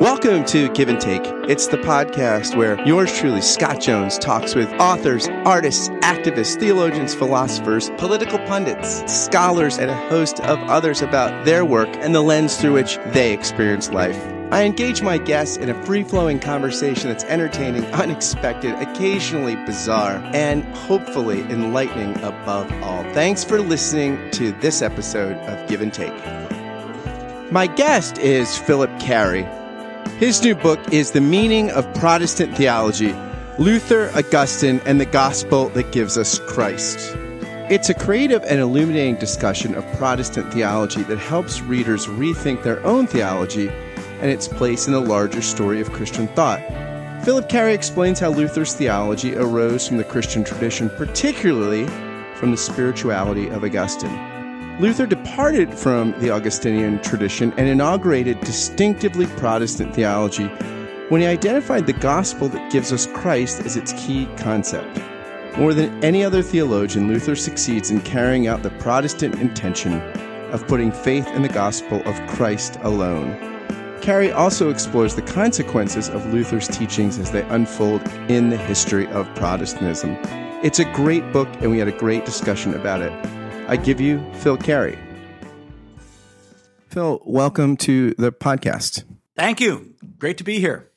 Welcome to Give and Take. It's the podcast where yours truly, Scott Jones, talks with authors, artists, activists, theologians, philosophers, political pundits, scholars, and a host of others about their work and the lens through which they experience life. I engage my guests in a free flowing conversation that's entertaining, unexpected, occasionally bizarre, and hopefully enlightening above all. Thanks for listening to this episode of Give and Take. My guest is Philip Cary. His new book is The Meaning of Protestant Theology Luther, Augustine, and the Gospel That Gives Us Christ. It's a creative and illuminating discussion of Protestant theology that helps readers rethink their own theology and its place in the larger story of Christian thought. Philip Cary explains how Luther's theology arose from the Christian tradition, particularly from the spirituality of Augustine. Luther departed from the Augustinian tradition and inaugurated distinctively Protestant theology when he identified the gospel that gives us Christ as its key concept. More than any other theologian, Luther succeeds in carrying out the Protestant intention of putting faith in the gospel of Christ alone. Cary also explores the consequences of Luther's teachings as they unfold in the history of Protestantism. It's a great book, and we had a great discussion about it. I give you Phil Cary. Phil, welcome to the podcast. Thank you. Great to be here.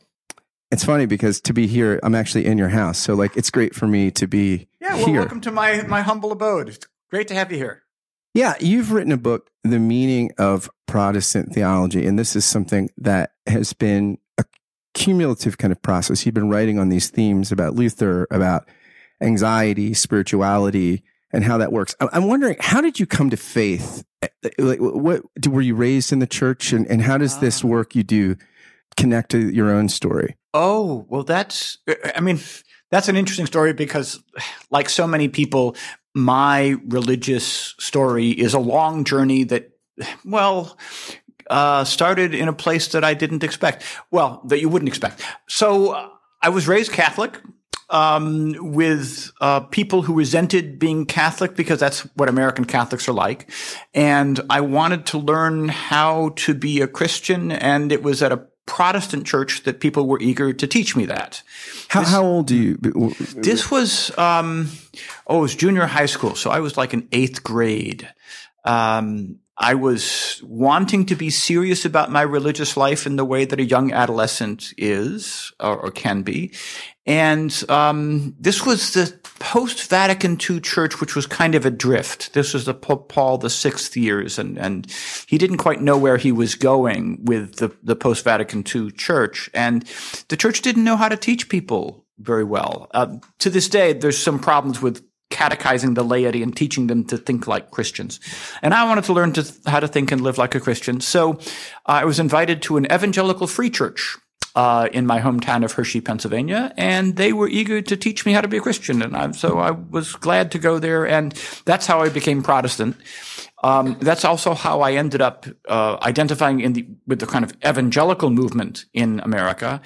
It's funny because to be here, I'm actually in your house. So like it's great for me to be yeah, well, here. welcome to my my humble abode. It's great to have you here. Yeah, you've written a book, The Meaning of Protestant Theology, and this is something that has been a cumulative kind of process. You've been writing on these themes about Luther, about anxiety, spirituality, and how that works. I'm wondering, how did you come to faith? Eh, eh, like, what were you raised in the church, and, and how does this ah. work you do connect to your own story? Oh, well, that's, eh, I mean, that's an interesting story because, like so many people, my religious story is a long journey that, well, uh, started in a place that I didn't expect. Well, that you wouldn't expect. So uh, I was raised Catholic. Um, with uh, people who resented being Catholic because that's what American Catholics are like. And I wanted to learn how to be a Christian, and it was at a Protestant church that people were eager to teach me that. How, this, how old do you? This was, um, oh, it was junior high school. So I was like in eighth grade. Um, I was wanting to be serious about my religious life in the way that a young adolescent is or, or can be. And um, this was the post Vatican II church, which was kind of adrift. This was the Pope Paul the sixth years, and and he didn't quite know where he was going with the the post Vatican II church, and the church didn't know how to teach people very well. Uh, to this day, there's some problems with catechizing the laity and teaching them to think like Christians. And I wanted to learn to, how to think and live like a Christian. So uh, I was invited to an evangelical free church uh, in my hometown of Hershey, Pennsylvania, and they were eager to teach me how to be a Christian. And I, so I was glad to go there, and that's how I became Protestant. Um, that's also how I ended up uh, identifying in the, with the kind of evangelical movement in America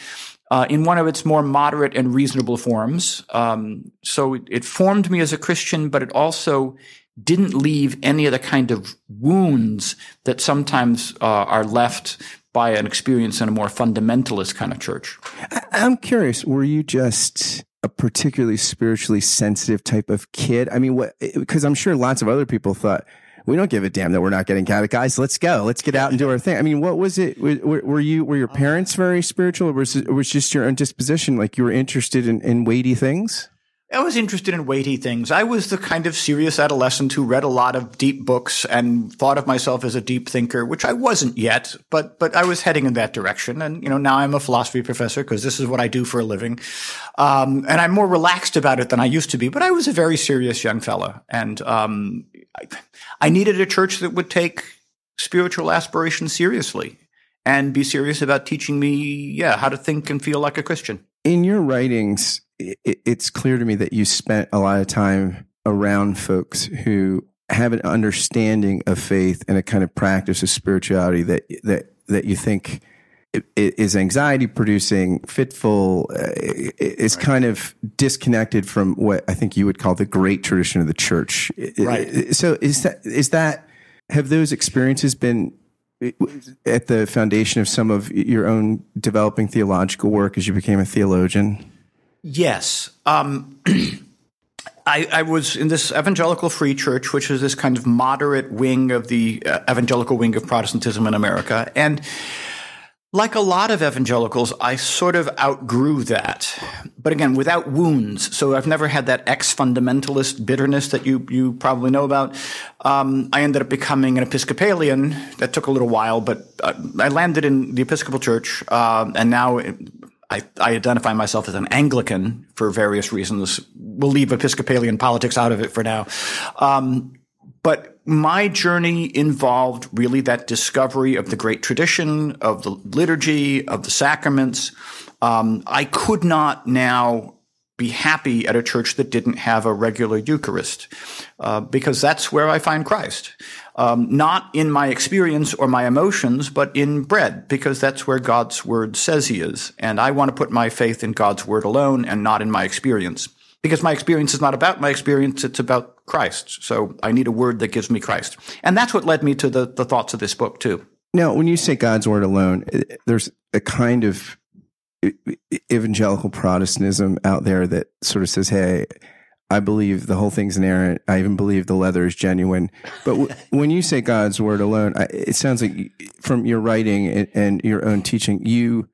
uh, in one of its more moderate and reasonable forms. Um, so it, it, formed me as a Christian, but it also didn't leave any of the kind of wounds that sometimes uh, are left by an experience in a more fundamentalist kind of church. I'm curious, were you just a particularly spiritually sensitive type of kid? I mean, what, eh, because I'm sure lots of other people thought, we don't give a damn that we're not getting catechized. Let's go. Let's get out and do our thing. I mean, what was it? Were, were you, were your parents very spiritual or was it was just your own disposition? Like you were interested in, in weighty things? I was interested in weighty things. I was the kind of serious adolescent who read a lot of deep books and thought of myself as a deep thinker, which I wasn't yet, but but I was heading in that direction. And you know, now I'm a philosophy professor because this is what I do for a living, um, and I'm more relaxed about it than I used to be. But I was a very serious young fella, and um, I, I needed a church that would take spiritual aspirations seriously and be serious about teaching me, yeah, how to think and feel like a Christian. In your writings it, it's clear to me that you spent a lot of time around folks who have an understanding of faith and a kind of practice of spirituality that that that you think is anxiety producing, fitful, uh, is right. kind of disconnected from what I think you would call the great tradition of the church. Right. So is that is that have those experiences been at the foundation of some of your own developing theological work as you became a theologian? Yes. Um, I, I, was in this evangelical free church, which is this kind of moderate wing of the uh, evangelical wing of Protestantism in America. And like a lot of evangelicals, I sort of outgrew that. But again, without wounds. So I've never had that ex fundamentalist bitterness that you, you probably know about. Um, I ended up becoming an Episcopalian. That took a little while, but uh, I landed in the Episcopal Church, uh, and now I, I, identify myself as an Anglican for various reasons. We'll leave Episcopalian politics out of it for now. Um, but my journey involved really that discovery of the great tradition, of the liturgy, of the sacraments. Um, I could not now be happy at a church that didn't have a regular Eucharist, uh, because that's where I find Christ. Um, not in my experience or my emotions, but in bread, because that's where God's word says he is. And I want to put my faith in God's word alone and not in my experience because my experience is not about my experience, it's about Christ. So I need a word that gives me Christ. And that's what led me to the, the thoughts of this book, too. Now, when you say God's word alone, there's a kind of evangelical Protestantism out there that sort of says, hey, I believe the whole thing's inerrant. I even believe the leather is genuine. But w- when you say God's word alone, I, it sounds like from your writing and, and your own teaching, you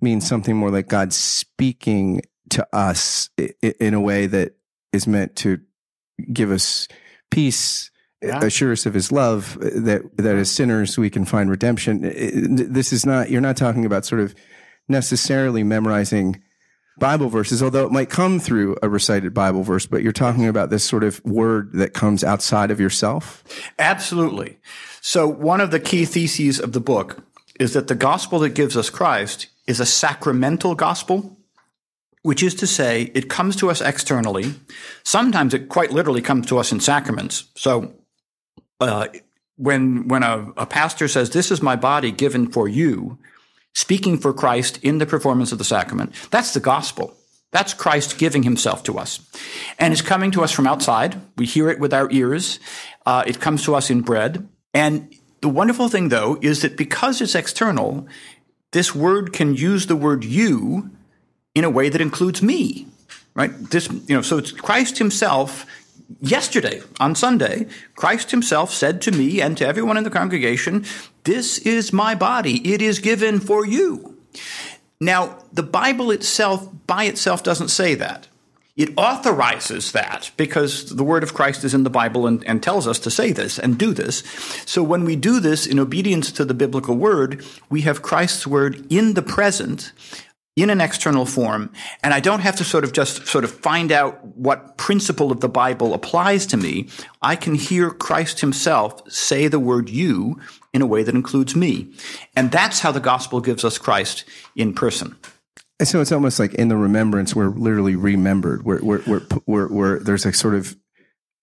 mean something more like God speaking to us in a way that is meant to give us peace, yeah. assure us of his love, uh, that, that as sinners we can find redemption. Uh, uh, this is not, you're not talking about sort of necessarily memorizing Bible verses, although it might come through a recited Bible verse, but you're talking about this sort of word that comes outside of yourself? Absolutely. So, one of the key theses of the book is that the gospel that gives us Christ is a sacramental gospel which is to say, it comes to us externally. Sometimes it quite literally comes to us in sacraments. So, uh, when when a, a pastor says, "This is my body given for you," speaking for Christ in the performance of the sacrament, that's the gospel. That's Christ giving himself to us. And it's coming to us from outside. We hear it with our ears. Uh, it comes to us in bread. And the wonderful thing, though, is that because it's external, this word can use the word you in a way that includes me, right? This, you know, so it's Christ himself yesterday on Sunday, Christ himself said to me and to everyone in the congregation, This is my body. It is given for you. Now, the Bible itself, by itself, doesn't say that. It authorizes that because the word of Christ is in the Bible and, and, tells us to say this and do this. So when we do this in obedience to the biblical word, we have Christ's word in the present in an external form, and I don't have to sort of just sort of find out what principle of the Bible applies to me. I can hear Christ himself say the word you in a way that includes me. And that's how the gospel gives us Christ in person. So it's almost like in the remembrance, we're literally remembered. We're, we're, we're, we're, we're there's a sort of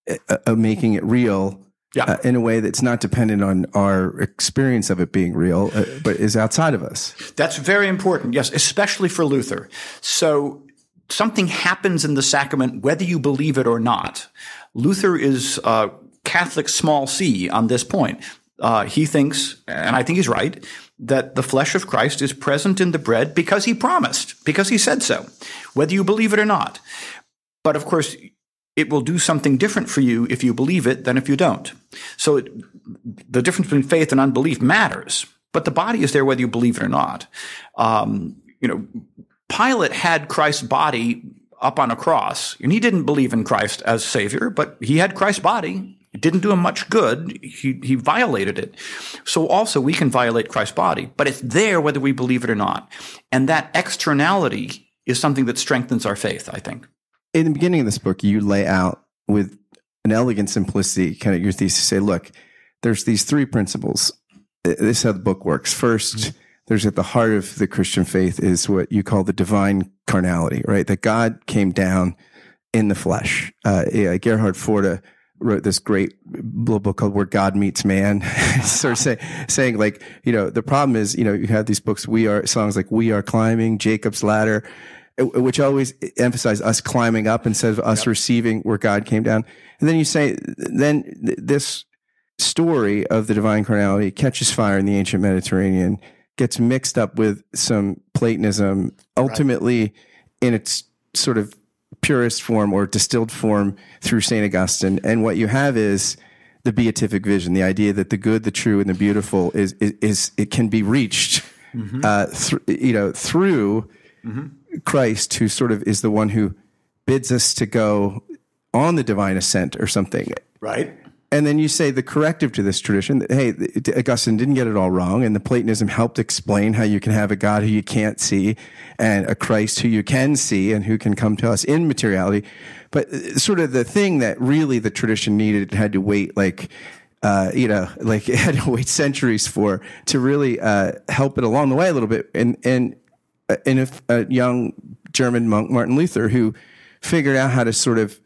a, a making it real yeah. Uh, in a way that's not dependent on our experience of it being real, uh, but is outside of us. That's very important. Yes, especially for Luther. So something happens in the sacrament, whether you believe it or not. Luther is uh, Catholic small c on this point. Uh, he thinks, and I think he's right, that the flesh of Christ is present in the bread because he promised, because he said so, whether you believe it or not. But of course, it will do something different for you if you believe it than if you don't. So it, the difference between faith and unbelief matters, but the body is there whether you believe it or not. Um, you know, Pilate had Christ's body up on a cross, and he didn't believe in Christ as Savior, but he had Christ's body. It didn't do him much good. He, he violated it. So also we can violate Christ's body, but it's there whether we believe it or not. And that externality is something that strengthens our faith, I think in the beginning of this book, you lay out with an elegant simplicity, kind of your thesis. Say, look, there's these three principles. This is how the book works. 1st mm-hmm. there's at the heart of the Christian faith is what you call the divine carnality, right? That God came down in the flesh. Uh, yeah, Gerhard Forde wrote this great little book called Where God Meets Man. sort of say, saying like, you know, the problem is, you know, you have these books, we are songs like We Are Climbing, Jacob's Ladder, which always emphasize us climbing up instead of us yep. receiving where God came down. And then you say, then this story of the divine carnality catches fire in the ancient Mediterranean, gets mixed up with some Platonism, ultimately right. in its sort of purest form or distilled form through St. Augustine. And what you have is the beatific vision, the idea that the good, the true, and the beautiful is, is, is it can be reached, mm-hmm. uh, th- you know, through mm-hmm. Christ, who sort of is the one who bids us to go on the divine ascent or something. Right. And then you say the corrective to this tradition that, hey, Augustine didn't get it all wrong. And the Platonism helped explain how you can have a God who you can't see and a Christ who you can see and who can come to us in materiality. But uh, sort of the thing that really the tradition needed had to wait like, uh, you know, like it had to wait centuries for to really uh, help it along the way a little bit. And, and, and a, young German monk, Martin Luther, who figured out how to sort of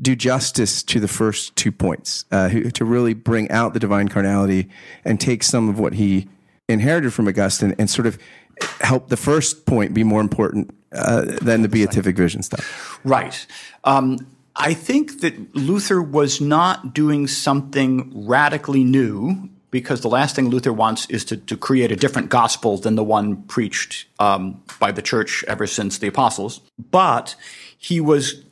do justice to the first two points, uh, to really bring out the divine carnality and take some of what he inherited from Augustine and sort of help the first point be more important uh, than the beatific vision stuff. Right. Um, I think that Luther was not doing something radically new because the last thing Luther wants is to, to create a different gospel than the one preached um, by the church ever since the apostles. But he was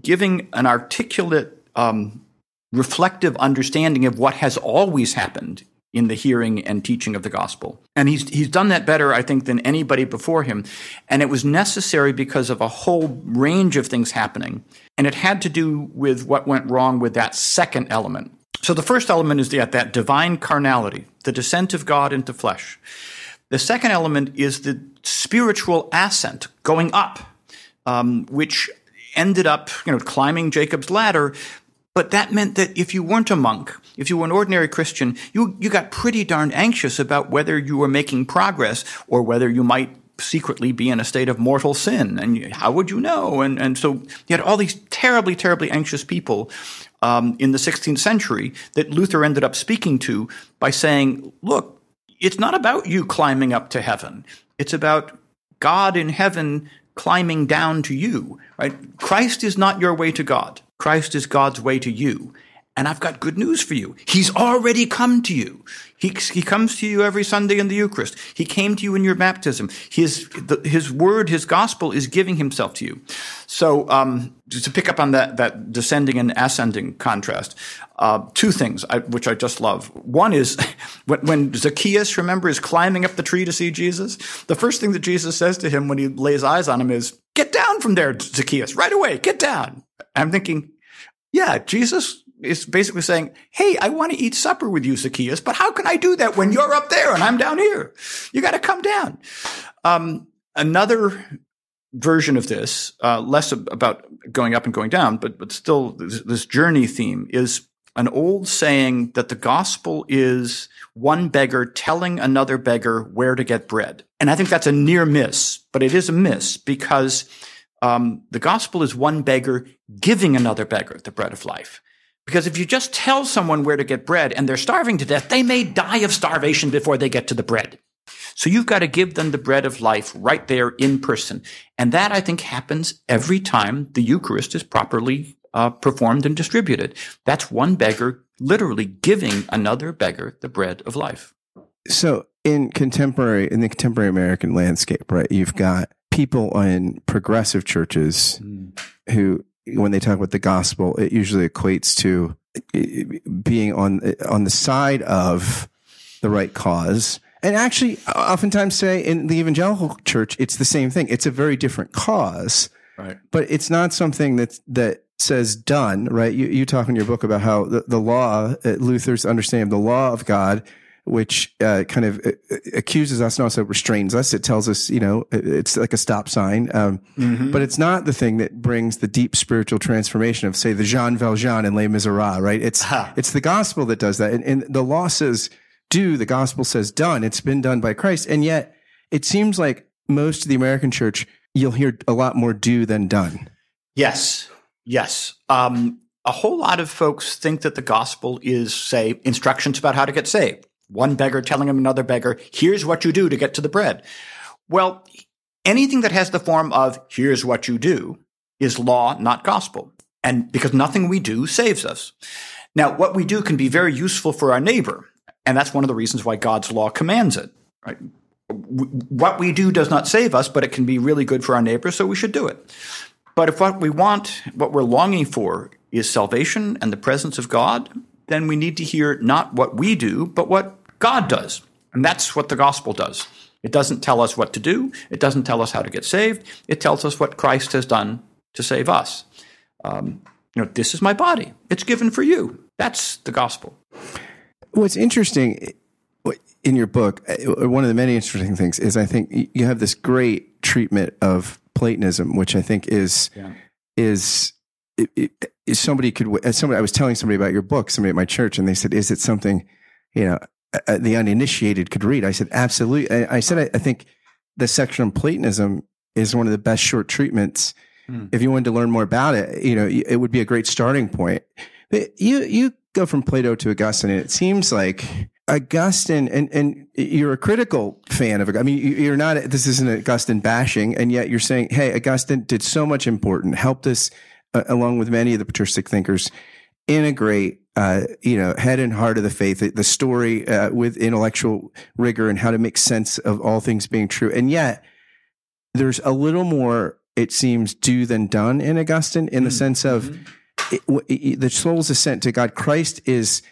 giving an articulate, um, reflective understanding of what has always happened in the hearing and teaching of the gospel. And he's, he's done that better, I think, than anybody before him. And it was necessary because of a whole range of things happening. And it had to do with what went wrong with that second element. So the first element is that, that divine carnality, the descent of God into flesh. The second element is the spiritual ascent, going up, um, which ended up, you know, climbing Jacob's ladder. But that meant that if you weren't a monk, if you were an ordinary Christian, you, you got pretty darn anxious about whether you were making progress or whether you might secretly be in a state of mortal sin. And how would you know? And, and so you had all these terribly, terribly anxious people um, in the 16th century that Luther ended up speaking to by saying, look, it's not about you climbing up to heaven. It's about God in heaven climbing down to you, right? Christ is not your way to God. Christ is God's way to you. And I've got good news for you. He's already come to you. He, he comes to you every Sunday in the Eucharist. He came to you in your baptism. His, the, his word, his gospel is giving himself to you. So, um, to pick up on that, that descending and ascending contrast, uh, two things I, which I just love. One is when, when Zacchaeus, remember, is climbing up the tree to see Jesus. The first thing that Jesus says to him when he lays eyes on him is, "Get down from there, Zacchaeus, right away. Get down." I'm thinking, yeah, Jesus is basically saying, Hey, I want to eat supper with you, Zacchaeus, but how can I do that when you're up there and I'm down here? You got to come down. Um, another version of this, uh, less about going up and going down, but, but still this, this journey theme is an old saying that the gospel is one beggar telling another beggar where to get bread. And I think that's a near miss, but it is a miss because um, the gospel is one beggar giving another beggar the bread of life. Because if you just tell someone where to get bread and they're starving to death, they may die of starvation before they get to the bread. So you've got to give them the bread of life right there in person. And that I think happens every time the Eucharist is properly uh, performed and distributed. That's one beggar literally giving another beggar the bread of life. So in contemporary, in the contemporary American landscape, right, you've got people in progressive churches mm. who when they talk about the gospel, it usually equates to being on on the side of the right cause. And actually, oftentimes say in the evangelical church, it's the same thing. It's a very different cause, right? But it's not something that that says done, right? You, you talk in your book about how the, the law, uh, Luther's understanding of the law of God which uh, kind of uh, accuses us and also restrains us. It tells us, you know, it's like a stop sign. Um, mm-hmm. But it's not the thing that brings the deep spiritual transformation of, say, the Jean Valjean in Les Miserables, right? It's, it's the gospel that does that. And, and the law says do, the gospel says done. It's been done by Christ. And yet it seems like most of the American church, you'll hear a lot more do than done. Yes. Yes. Um, a whole lot of folks think that the gospel is, say, instructions about how to get saved one beggar telling him another beggar, here's what you do to get to the bread. Well, anything that has the form of here's what you do is law, not gospel. And because nothing we do saves us. Now, what we do can be very useful for our neighbor, and that's one of the reasons why God's law commands it. Right? What we do does not save us, but it can be really good for our neighbor, so we should do it. But if what we want, what we're longing for, is salvation and the presence of God, then we need to hear not what we do, but what God does. And that's what the gospel does. It doesn't tell us what to do. It doesn't tell us how to get saved. It tells us what Christ has done to save us. Um, you know, this is my body. It's given for you. That's the gospel. What's interesting in your book, uh, one of the many interesting things is I think you have this great treatment of Platonism, which I think is yeah. is is somebody could somebody I was telling somebody about your book, somebody at my church, and they said, "Is it something you know uh, the uninitiated could read?" I said, "Absolutely." I, I said, I, I, think the section on Platonism is one of the best short treatments." Hmm. If you wanted to learn more about it, you know, it would be a great starting point. But you you go from Plato to Augustine, and it seems like Augustine, and and you're a critical fan of. I mean, you're not. This isn't Augustine bashing, and yet you're saying, "Hey, Augustine did so much important, helped us, uh, along with many of the patristic thinkers, integrate, uh, you know, head and heart of the faith, the story uh, with intellectual rigor, and how to make sense of all things being true." And yet, there's a little more, it seems, do than done in Augustine, in the mm-hmm. sense of. Mm-hmm it, it, the soul's ascent to God. Christ is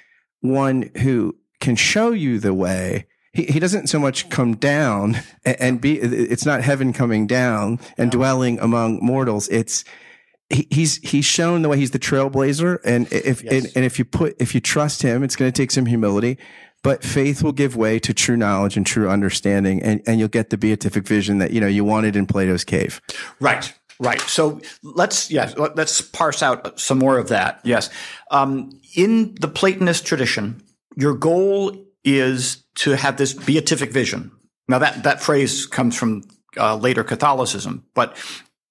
one who can show you the way. He, he doesn't so much come down and, and be, it's not heaven coming down and dwelling among mortals. It's, he, he's, he's shown the way he's the trailblazer. And if, yes. and, and if you put, if you trust him, it's going to take some humility but faith will give way to true knowledge and true understanding and, and you'll get the beatific vision that you know you wanted in plato's cave right Right. So let's yes, let's parse out some more of that. Yes, um, in the Platonist tradition, your goal is to have this beatific vision. Now that that phrase comes from uh, later Catholicism, but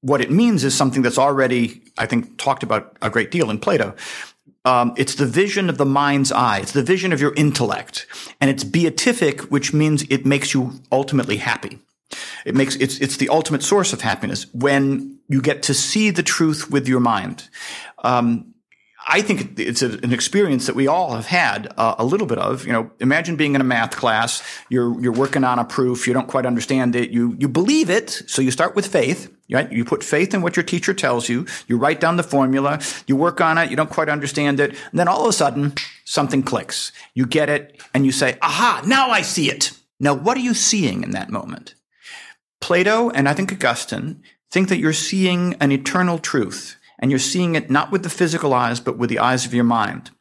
what it means is something that's already, I think, talked about a great deal in Plato. Um, it's the vision of the mind's eye. It's the vision of your intellect, and it's beatific, which means it makes you ultimately happy. It makes it's it's the ultimate source of happiness when you get to see the truth with your mind. Um, I think it's an experience that we all have had uh, a little bit of. You know, imagine being in a math class. You're you're working on a proof. You don't quite understand it. You you believe it, so you start with faith. Right? You put faith in what your teacher tells you. You write down the formula. You work on it. You don't quite understand it, and then all of a sudden something clicks. You get it, and you say, "Aha! Now I see it." Now, what are you seeing in that moment? Plato and I think Augustine think that you're seeing an eternal truth and you're seeing it not with the physical eyes, but with the eyes of your mind.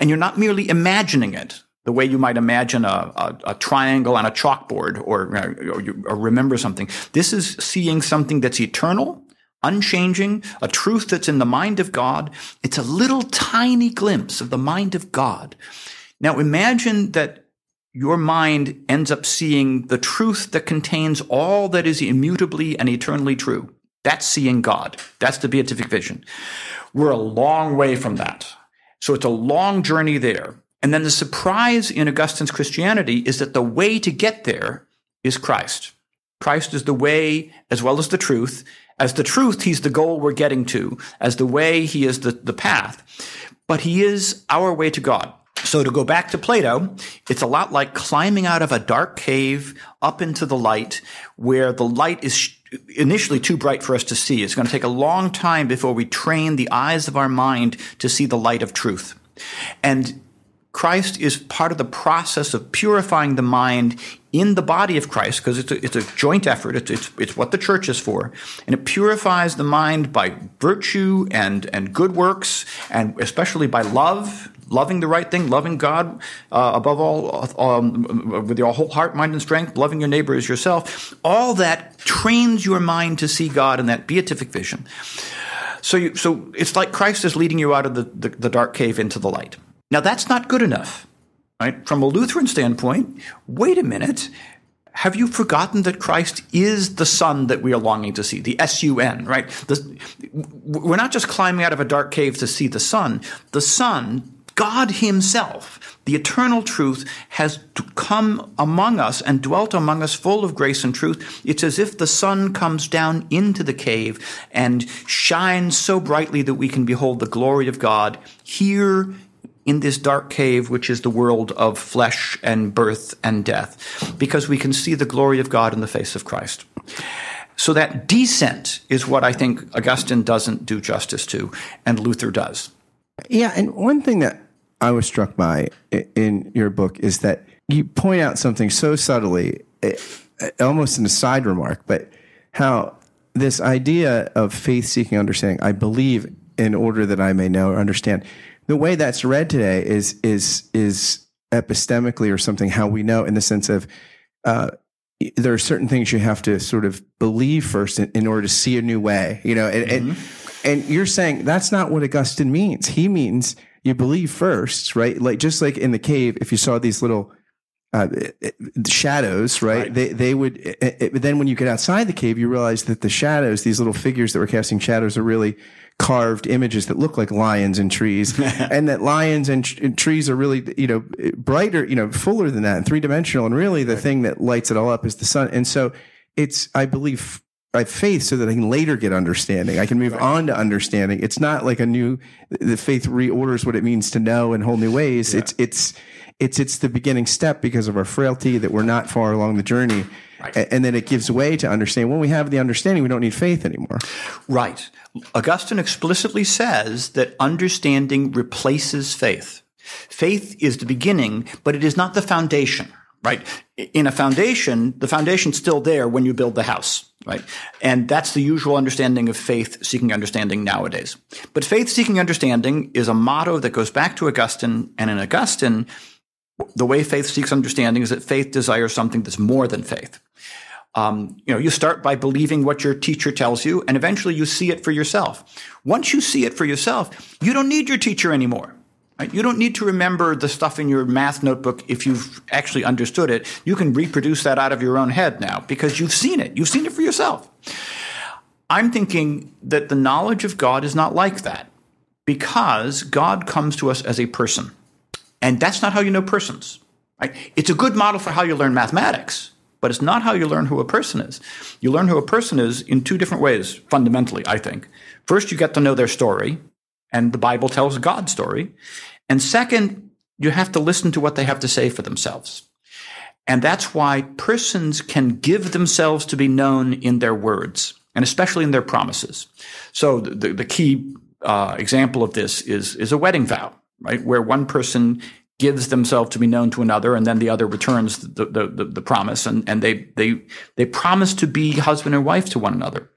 And you're not merely imagining it the way you might imagine a, a, a triangle on a chalkboard or, or, or remember something. This is seeing something that's eternal, unchanging, a truth that's in the mind of God. It's a little tiny glimpse of the mind of God. Now imagine that your mind ends up seeing the truth that contains all that is immutably and eternally true. That's seeing God. That's the beatific vision. We're a long way from that. So it's a long journey there. And then the surprise in Augustine's Christianity is that the way to get there is Christ. Christ is the way as well as the truth. As the truth, he's the goal we're getting to. As the way, he is the, the path. But he is our way to God. So to go back to Plato, it's a lot like climbing out of a dark cave up into the light where the light is initially too bright for us to see. It's going to take a long time before we train the eyes of our mind to see the light of truth. And Christ is part of the process of purifying the mind in the body of Christ because it's a, it's a joint effort. It's, it's, it's what the church is for. And it purifies the mind by virtue and, and good works and especially by love loving the right thing, loving God uh, above all, um, with your whole heart, mind, and strength, loving your neighbor as yourself, all that trains your mind to see God in that beatific vision. So, you, so it's like Christ is leading you out of the, the, the dark cave into the light. Now, that's not good enough, right? From a Lutheran standpoint, wait a minute have you forgotten that Christ is the sun that we are longing to see? The S U N, right? The, we're not just climbing out of a dark cave to see the sun. The sun God Himself, the eternal truth, has come among us and dwelt among us full of grace and truth. It's as if the sun comes down into the cave and shines so brightly that we can behold the glory of God here in this dark cave, which is the world of flesh and birth and death, because we can see the glory of God in the face of Christ. So that descent is what I think Augustine doesn't do justice to, and Luther does. Yeah, and one thing that I was struck by in your book is that you point out something so subtly, eh, eh, almost in a side remark, but how this idea of faith seeking understanding, I believe in order that I may know or understand. The way that's read today is is is epistemically or something how we know in the sense of uh, there are certain things you have to sort of believe first in, in order to see a new way, you know. And, mm-hmm. and and you're saying that's not what Augustine means. He means you believe first, right? Like just like in the cave, if you saw these little uh, shadows, right? right? They they would. Eh, eh, eh, it, it, then when you get outside the cave, you realize that the shadows, these little figures that were casting shadows, are really carved images that look like lions and trees, and that lions and, and, trees are really you know brighter, you know, fuller than that, and three dimensional. And really, the right. thing that lights it all up is the sun. And so it's, I believe, I have faith so that I can later get understanding. I can move right. on to understanding. It's not like a new the faith reorders what it means to know in whole new ways. Yeah. It's it's it's it's the beginning step because of our frailty that we're not far along the journey. Right. And then it gives way to understanding. When we have the understanding, we don't need faith anymore. Right. Augustine explicitly says that understanding replaces faith. Faith is the beginning, but it is not the foundation, right? In a foundation, the foundation's still there when you build the house, right? And that's the usual understanding of faith seeking understanding nowadays. But faith seeking understanding is a motto that goes back to Augustine, and in Augustine, the way faith seeks understanding is that faith desires something that's more than faith. Um, you know, you start by believing what your teacher tells you, and eventually you see it for yourself. Once you see it for yourself, you don't need your teacher anymore. You don't need to remember the stuff in your math notebook if you've actually understood it. You can reproduce that out of your own head now because you've seen it. You've seen it for yourself. I'm thinking that the knowledge of God is not like that because God comes to us as a person. And that's not how you know persons. Right? It's a good model for how you learn mathematics, but it's not how you learn who a person is. You learn who a person is in two different ways, fundamentally, I think. First, you get to know their story, and the Bible tells God's story. And second, you have to listen to what they have to say for themselves. And that's why persons can give themselves to be known in their words, and especially in their promises. So the, the key uh, example of this is, is a wedding vow right? Where one person gives themselves to be known to another, and then the other returns the, the, the, the promise, and, and they, they, they promise to be husband and wife to one another.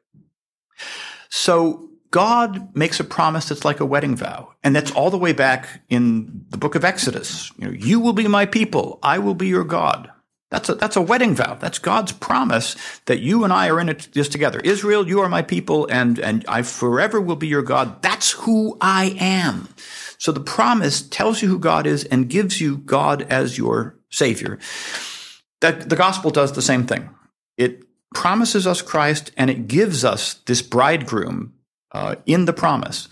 So God makes a promise that's like a wedding vow. And that's all the way back in the book of Exodus. You know, you will be my people. I will be your God. That's a, that's a wedding vow. That's God's promise that you and I are in it this together. Israel, you are my people and, and I forever will be your God. That's who I am. So the promise tells you who God is and gives you God as your savior. That the gospel does the same thing. It promises us Christ and it gives us this bridegroom uh, in the promise.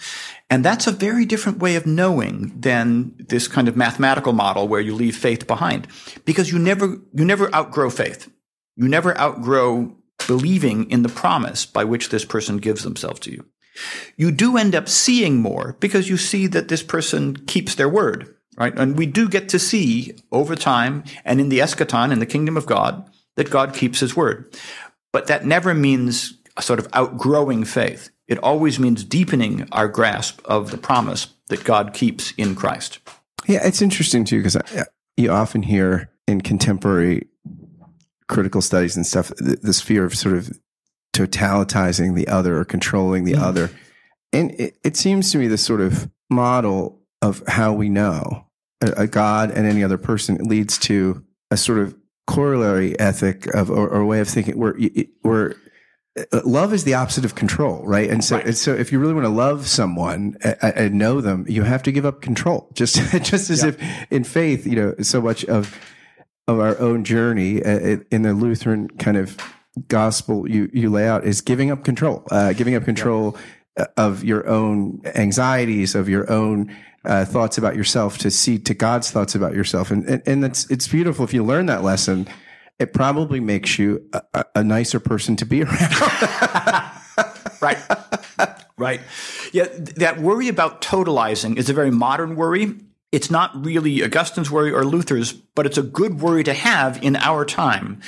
And that's a very different way of knowing than this kind of mathematical model where you leave faith behind because you never, you never outgrow faith. You never outgrow believing in the promise by which this person gives themselves to you you do end up seeing more because you see that this person keeps their word, right? And we do get to see over time and in the eschaton, in the kingdom of God, that God keeps his word. But that never means a sort of outgrowing faith. It always means deepening our grasp of the promise that God keeps in Christ. Yeah, it's interesting too, because you often hear in contemporary critical studies and stuff this fear of sort of totalitizing the other or controlling the mm. other. And it, it, seems to me this sort of model of how we know a, a, God and any other person leads to a sort of corollary ethic of or, or way of thinking where where uh, love is the opposite of control, right? And so, right. and so if you really want to love someone and know them, you have to give up control. Just, just as yeah. if in faith, you know, so much of of our own journey uh, in the Lutheran kind of gospel you, you lay out is giving up control, uh, giving up control yep. of your own anxieties, of your own uh, thoughts about yourself to see to God's thoughts about yourself. And, and, and it's, it's beautiful. If you learn that lesson, it probably makes you a, a nicer person to be around. right. Right. Yeah. That worry about totalizing is a very modern worry it's not really Augustine's worry or Luther's, but it's a good worry to have in our time.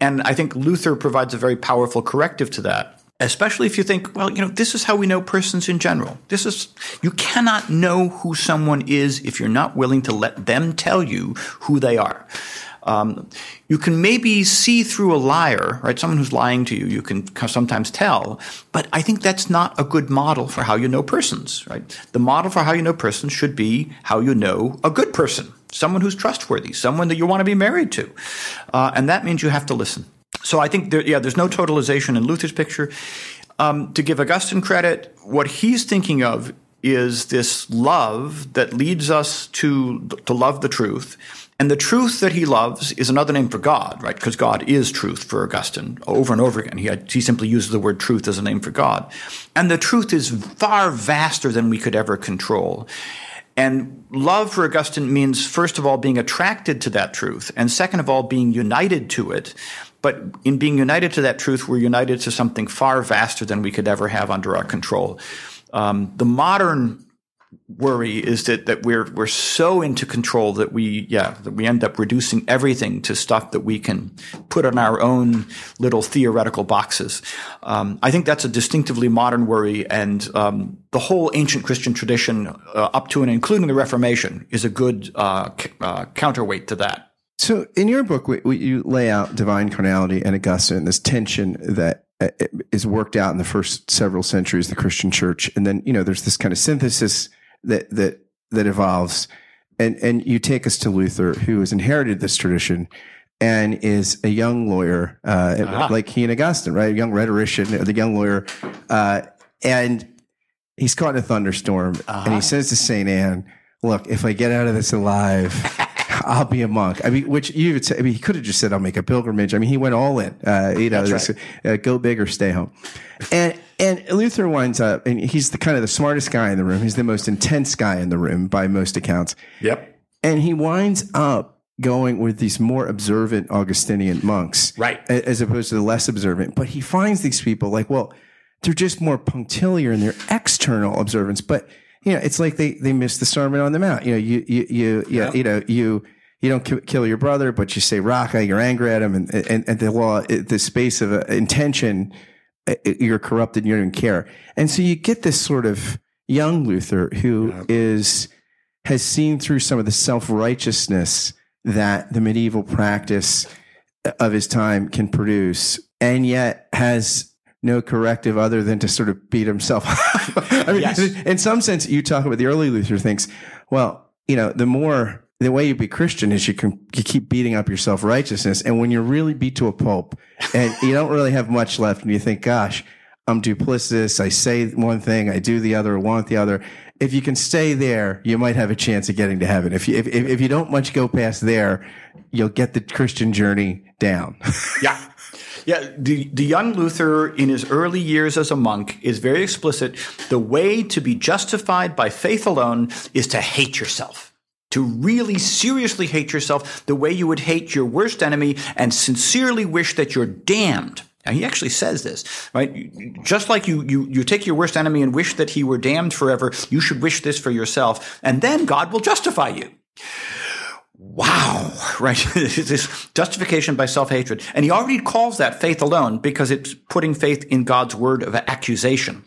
And I think Luther provides a very powerful corrective to that. Especially if you think, well, you know, this is how we know persons in general. This is, you cannot know who someone is if you're not willing to let them tell you who they are. Um, you can maybe see through a liar, right? Someone who's lying to you, you can sometimes tell. But I think that's not a good model for how you know persons, right? The model for how you know persons should be how you know a good person, someone who's trustworthy, someone that you want to be married to. Uh, and that means you have to listen. So I think, there, yeah, there's no totalization in Luther's picture. Um, to give Augustine credit, what he's thinking of is this love that leads us to to love the truth and the truth that he loves is another name for God, right? Because God is truth for Augustine over and over again. He, had, he simply uses the word truth as a name for God. And the truth is far vaster than we could ever control. And love for Augustine means, first of all, being attracted to that truth, and second of all, being united to it. But in being united to that truth, we're united to something far vaster than we could ever have under our control. Um, the modern worry is that, that we're we're so into control that we yeah that we end up reducing everything to stuff that we can put in our own little theoretical boxes. Um, I think that's a distinctively modern worry, and um, the whole ancient Christian tradition, uh, up to and including the Reformation, is a good uh, c- uh, counterweight to that. So, in your book, we, we, you lay out divine carnality and Augustine, this tension that is worked out in the first several centuries the Christian Church, and then you know there's this kind of synthesis that that that evolves. And and you take us to Luther, who has inherited this tradition and is a young lawyer, uh, uh-huh. like he and Augustine, right? A young rhetorician, the young lawyer, uh, and he's caught in a thunderstorm, uh-huh. and he uh-huh. says to Saint Anne, "Look, if I get out of this alive." I'll be a monk. I mean, which you would say, I mean, he could have just said, I'll make a pilgrimage. I mean, he went all in, uh, you know, this, right. uh, go big or stay home. And, and Luther winds up, and he's the kind of the smartest guy in the room. He's the most intense guy in the room by most accounts. Yep. And he winds up going with these more observant Augustinian monks. Right. As opposed to the less observant. But he finds these people like, well, they're just more punctiliar in their external observance. But, you know, it's like they, they missed the Sermon on the Mount. You know, you, you, you, yeah. you, know, you, you don't kill your brother, but you say raka, you're angry at him, and and, and the law, the space of uh, intention, uh, you're corrupted, and you don't care, and so you get this sort of young Luther who yeah. is has seen through some of the self righteousness that the medieval practice of his time can produce, and yet has no corrective other than to sort of beat himself. I mean, yes. in some sense, you talk about the early Luther thinks, well, you know, the more the way you be Christian is you can you keep beating up your self righteousness, and when you're really beat to a pulp, and you don't really have much left, and you think, "Gosh, I'm duplicitous. I say one thing, I do the other, I want the other." If you can stay there, you might have a chance of getting to heaven. If you if if you don't much go past there, you'll get the Christian journey down. yeah. Yeah, the, the young Luther in his early years as a monk is very explicit. The way to be justified by faith alone is to hate yourself to really seriously hate yourself the way you would hate your worst enemy and sincerely wish that you're damned. Now, he actually says this, right? Just like you, you, you take your worst enemy and wish that he were damned forever, you should wish this for yourself, and then God will justify you. Wow, right? this justification by self-hatred. And he already calls that faith alone because it's putting faith in God's word of accusation.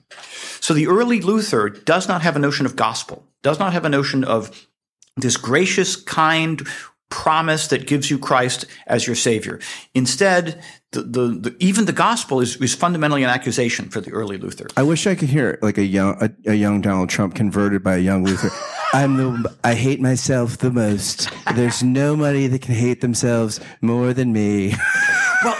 So the early Luther does not have a notion of gospel, does not have a notion of this gracious, kind promise that gives you Christ as your savior. Instead, the, the, the, even the gospel is, is fundamentally an accusation for the early Luther. I wish I could hear like a young a, a young Donald Trump converted by a young Luther. I'm the I hate myself the most. There's nobody that can hate themselves more than me. well,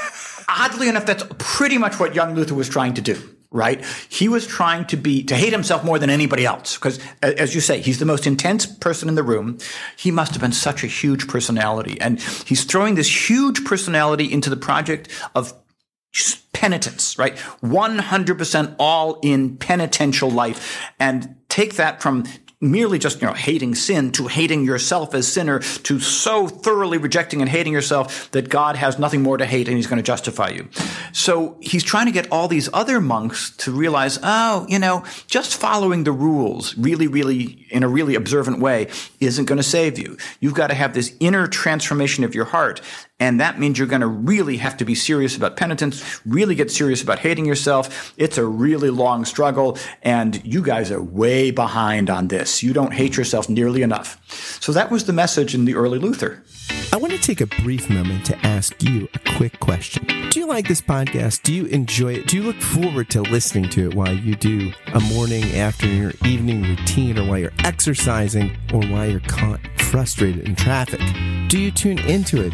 oddly enough, that's pretty much what young Luther was trying to do right? He was trying to be, to hate himself more than anybody else. Because as you say, he's the most intense person in the room. He must have been such a huge personality. And he's throwing this huge personality into the project of penitence, right? 100% all in penitential life. And take that from merely just you know hating sin to hating yourself as sinner to so thoroughly rejecting and hating yourself that God has nothing more to hate and he's going to justify you. So he's trying to get all these other monks to realize, oh, you know, just following the rules really, really in a really observant way isn't going to save you. You've got to have this inner transformation of your heart. And that means you're going to really have to be serious about penitence, really get serious about hating yourself. It's a really long struggle, and you guys are way behind on this. You don't hate yourself nearly enough. So that was the message in the early Luther. I want to take a brief moment to ask you a quick question. Do you like this podcast? Do you enjoy it? Do you look forward to listening to it while you do a morning, afternoon, or evening routine, or while you're exercising, or while you're caught frustrated in traffic? Do you tune into it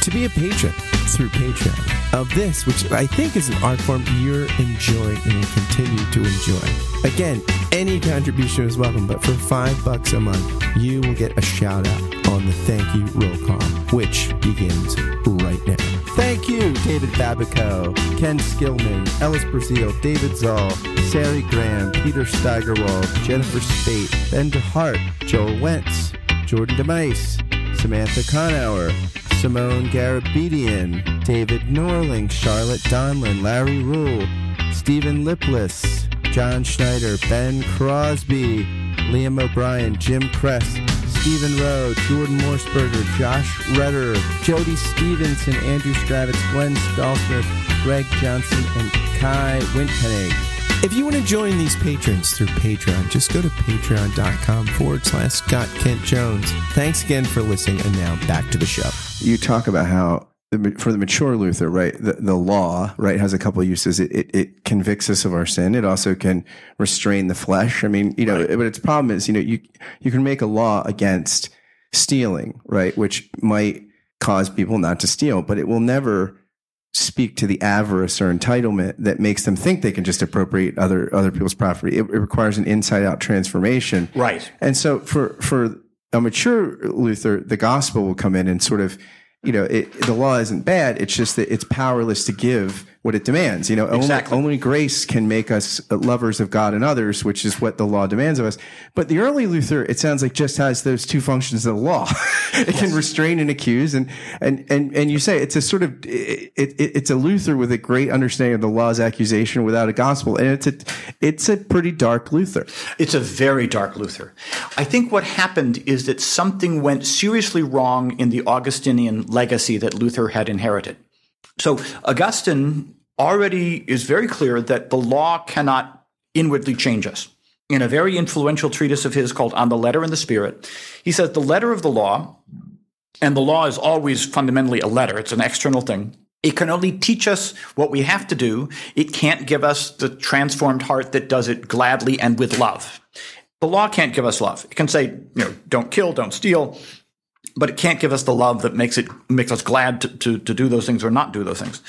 to be a patron through Patreon of this, which I think is an art form you're enjoying and will continue to enjoy. Again, any contribution is welcome, but for five bucks a month, you will get a shout out on the thank you roll call, which begins right now. Thank you, David Babico, Ken Skillman, Ellis Brazil, David Zoll, Sari Graham, Peter Steigerwald, Jennifer Spate, Ben DeHart, Joel Wentz, Jordan DeMice, Samantha Conauer, Simone Garabedian, David Norling, Charlotte Donlin, Larry Rule, Stephen Lipless, John Schneider, Ben Crosby, Liam O'Brien, Jim Kress, Stephen Rowe, Jordan Morseberger, Josh Redder, Jody Stevenson, Andrew Stravitz, Glenn Stallsmith, Greg Johnson, and Kai Wintpennig. If you want to join these patrons through Patreon, just go to patreon.com forward slash Scott Kent Jones. Thanks again for listening, and now back to the show. You talk about how for the mature Luther, right, the, the law, right, has a couple of uses. It, it, it, convicts us of our sin. It also can restrain the flesh. I mean, you know, right. but its problem is, you know, you, you can make a law against stealing, right, which might cause people not to steal, but it will never speak to the avarice or entitlement that makes them think they can just appropriate other other people's property. It, it requires an inside out transformation. Right. And so for for a mature Luther, the gospel will come in and sort of, you know, it, the law isn't bad. It's just that it's powerless to give what it demands. You know, exactly. only, only grace can make us uh, lovers of God and others, which is what the law demands of us. But the early Luther, it sounds like just has those two functions of the law. it yes. can restrain and accuse. And, and, and, and you say it's a sort of, it, it, it's a Luther with a great understanding of the law's accusation without a gospel. And it's a, it's a pretty dark Luther. It's a very dark Luther. I think what happened is that something went seriously wrong in the Augustinian legacy that Luther had inherited. So Augustine already is very clear that the law cannot inwardly change us. In a very influential treatise of his called On the Letter and the Spirit, he says the letter of the law, and the law is always fundamentally a letter, it's an external thing. It can only teach us what we have to do. It can't give us the transformed heart that does it gladly and with love. The law can't give us love. It can say, you know, don't kill, don't steal, but it can't give us the love that makes it makes us glad to, to, to do those things or not do those things.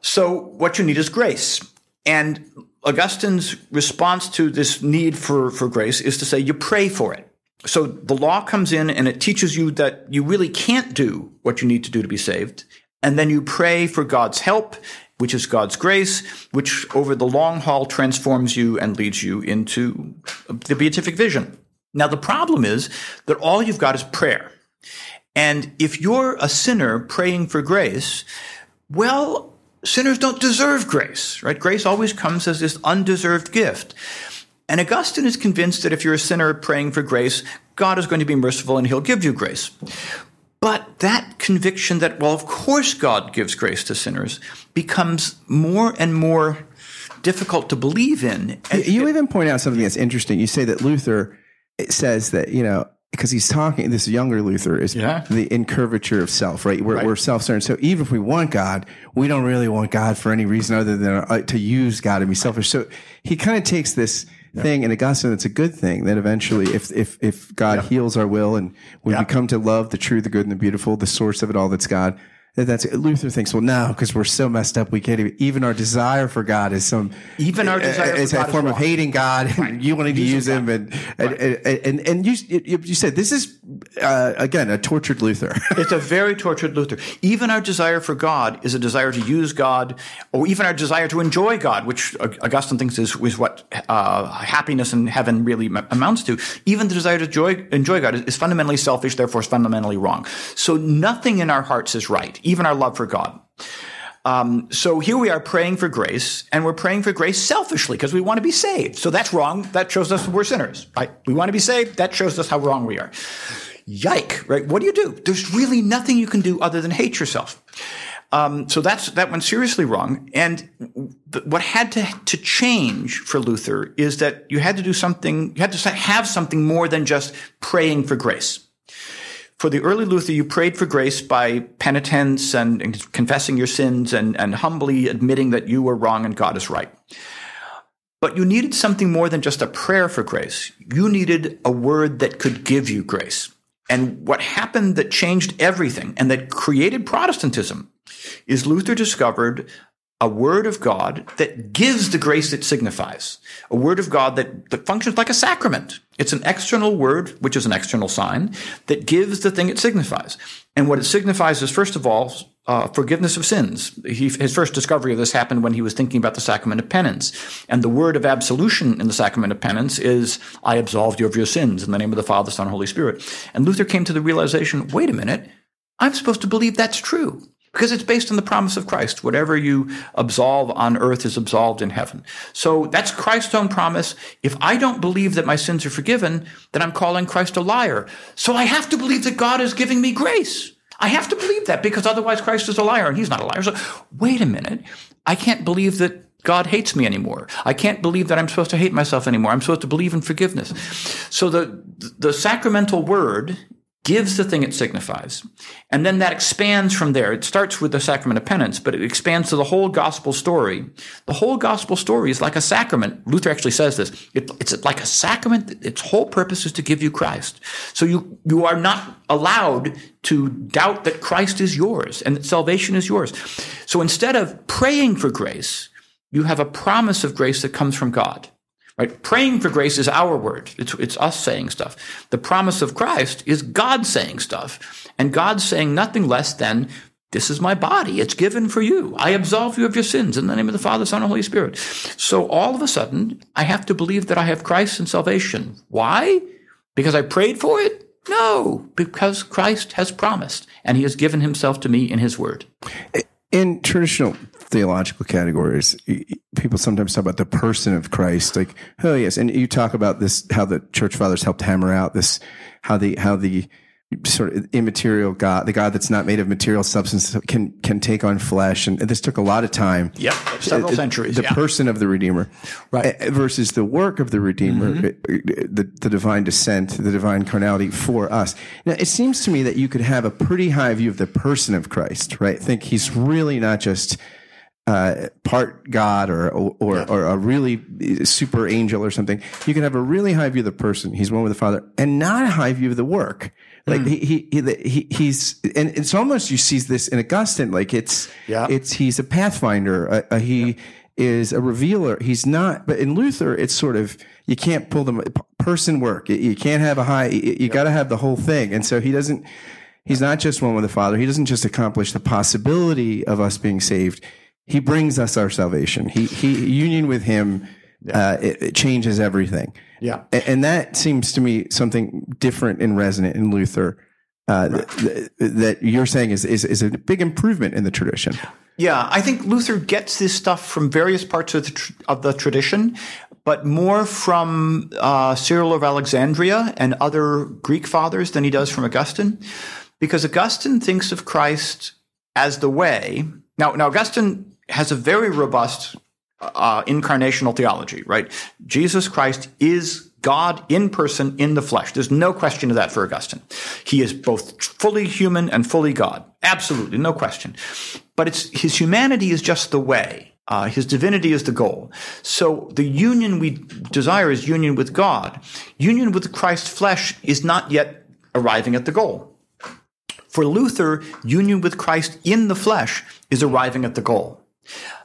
So what you need is grace. And Augustine's response to this need for, for grace is to say you pray for it. So the law comes in and it teaches you that you really can't do what you need to do to be saved. And then you pray for God's help, which is God's grace, which over the long haul transforms you and leads you into the beatific vision. Now, the problem is that all you've got is prayer. And if you're a sinner praying for grace, well, sinners don't deserve grace, right? Grace always comes as this undeserved gift. And Augustine is convinced that if you're a sinner praying for grace, God is going to be merciful and he'll give you grace. But that conviction that, well, of course God gives grace to sinners becomes more and more difficult to believe in. You even point out something that's interesting. You say that Luther says that, you know, because he's talking, this younger Luther is yeah. the incurvature of self, right? We're, right. we're self-centered. So even if we want God, we don't really want God for any reason other than uh, to use God and be selfish. So he kind of takes this, thing. And Augustine, it's a good thing that eventually, if if if God heals our will and when we come to love the true, the good, and the beautiful, the source of it all, that's God that's Luther thinks, well, no, because we're so messed up, we can't even. Even our desire for God is some. Even our desire is a form of hating God, and right. you wanting to use Him, and and, right. and, and and you you said this is uh, again a tortured Luther. it's a very tortured Luther. Even our desire for God is a desire to use God, or even our desire to enjoy God, which Augustine thinks is is what uh, happiness in heaven really amounts to. Even the desire to enjoy enjoy God is, is fundamentally selfish, therefore is fundamentally wrong. So nothing in our hearts is right even our love for God. Um, so here we are praying for grace, and we're praying for grace selfishly because we want to be saved. So that's wrong. That shows us we're sinners. Right? We want to be saved. That shows us how wrong we are. Yike! Right? What do you do? There's really nothing you can do other than hate yourself. Um, so that's that went seriously wrong. And th- what had to to change for Luther is that you had to do something. You had to have something more than just praying for grace. For the early Luther, you prayed for grace by penitence and, and confessing your sins and, and humbly admitting that you were wrong and God is right. But you needed something more than just a prayer for grace. You needed a word that could give you grace. And what happened that changed everything and that created Protestantism is Luther discovered a word of God that gives the grace it signifies. A word of God that, that functions like a sacrament. It's an external word, which is an external sign, that gives the thing it signifies. And what it signifies is, first of all, uh, forgiveness of sins. He, his first discovery of this happened when he was thinking about the sacrament of penance. And the word of absolution in the sacrament of penance is, I absolve you of your sins in the name of the Father, Son, and Holy Spirit. And Luther came to the realization, wait a minute, I'm supposed to believe that's true because it's based on the promise of Christ. Whatever you absolve on earth is absolved in heaven. So that's Christ's own promise. If I don't believe that my sins are forgiven, then I'm calling Christ a liar. So I have to believe that God is giving me grace. I have to believe that because otherwise Christ is a liar and he's not a liar. So wait a minute. I can't believe that God hates me anymore. I can't believe that I'm supposed to hate myself anymore. I'm supposed to believe in forgiveness. So the, the sacramental word gives the thing it signifies. And then that expands from there. It starts with the sacrament of penance, but it expands to the whole gospel story. The whole gospel story is like a sacrament. Luther actually says this. It, it's like a sacrament. Its whole purpose is to give you Christ. So you, you are not allowed to doubt that Christ is yours and that salvation is yours. So instead of praying for grace, you have a promise of grace that comes from God. Right? Praying for grace is our word. It's, it's us saying stuff. The promise of Christ is God saying stuff. And God saying nothing less than, this is my body. It's given for you. I absolve you of your sins in the name of the Father, Son, and Holy Spirit. So all of a sudden, I have to believe that I have Christ and salvation. Why? Because I prayed for it? No, because Christ has promised and he has given himself to me in his word. In traditional theological categories, people sometimes talk about the person of Christ, like, oh yes, and you talk about this, how the church fathers helped hammer out this, how the, how the, sort of immaterial God, the God that's not made of material substance can can take on flesh, and this took a lot of time. Yep, several centuries. The yeah. person of the Redeemer, right, uh, versus the work of the Redeemer, mm-hmm. the the divine descent, the divine carnality for us. Now, it seems to me that you could have a pretty high view of the person of Christ, right? Think he's really not just uh, part God or or, yeah. or, a really super angel or something. You can have a really high view of the person. He's one with the Father, and not a high view of the work. Like mm. he, he, he, he's, and it's almost, you see this in Augustine, like it's, yeah. it's, he's a pathfinder. Uh, uh, he yeah. is a revealer. He's not, but in Luther, it's sort of, you can't pull them person work. You can't have a high, you, you got to have the whole thing. And so he doesn't, he's not just one with the Father. He doesn't just accomplish the possibility of us being saved. He brings us our salvation. He, he, union with him, yeah. uh, it, it changes everything. Yeah. And that seems to me something different and resonant in Luther. Uh, right. th- th- that you're saying is, is, is a big improvement in the tradition. Yeah, I think Luther gets this stuff from various parts of the, tr- of the tradition, but more from uh, Cyril of Alexandria and other Greek fathers than he does from Augustine, because Augustine thinks of Christ as the way. Now, now Augustine has a very robust uh, incarnational theology, right? Jesus Christ is God in person in the flesh. There's no question of that for Augustine. He is both fully human and fully God. Absolutely, no question. But it's his humanity is just the way. Uh, his divinity is the goal. So the union we desire is union with God. Union with Christ's flesh is not yet arriving at the goal. For Luther, union with Christ in the flesh is arriving at the goal.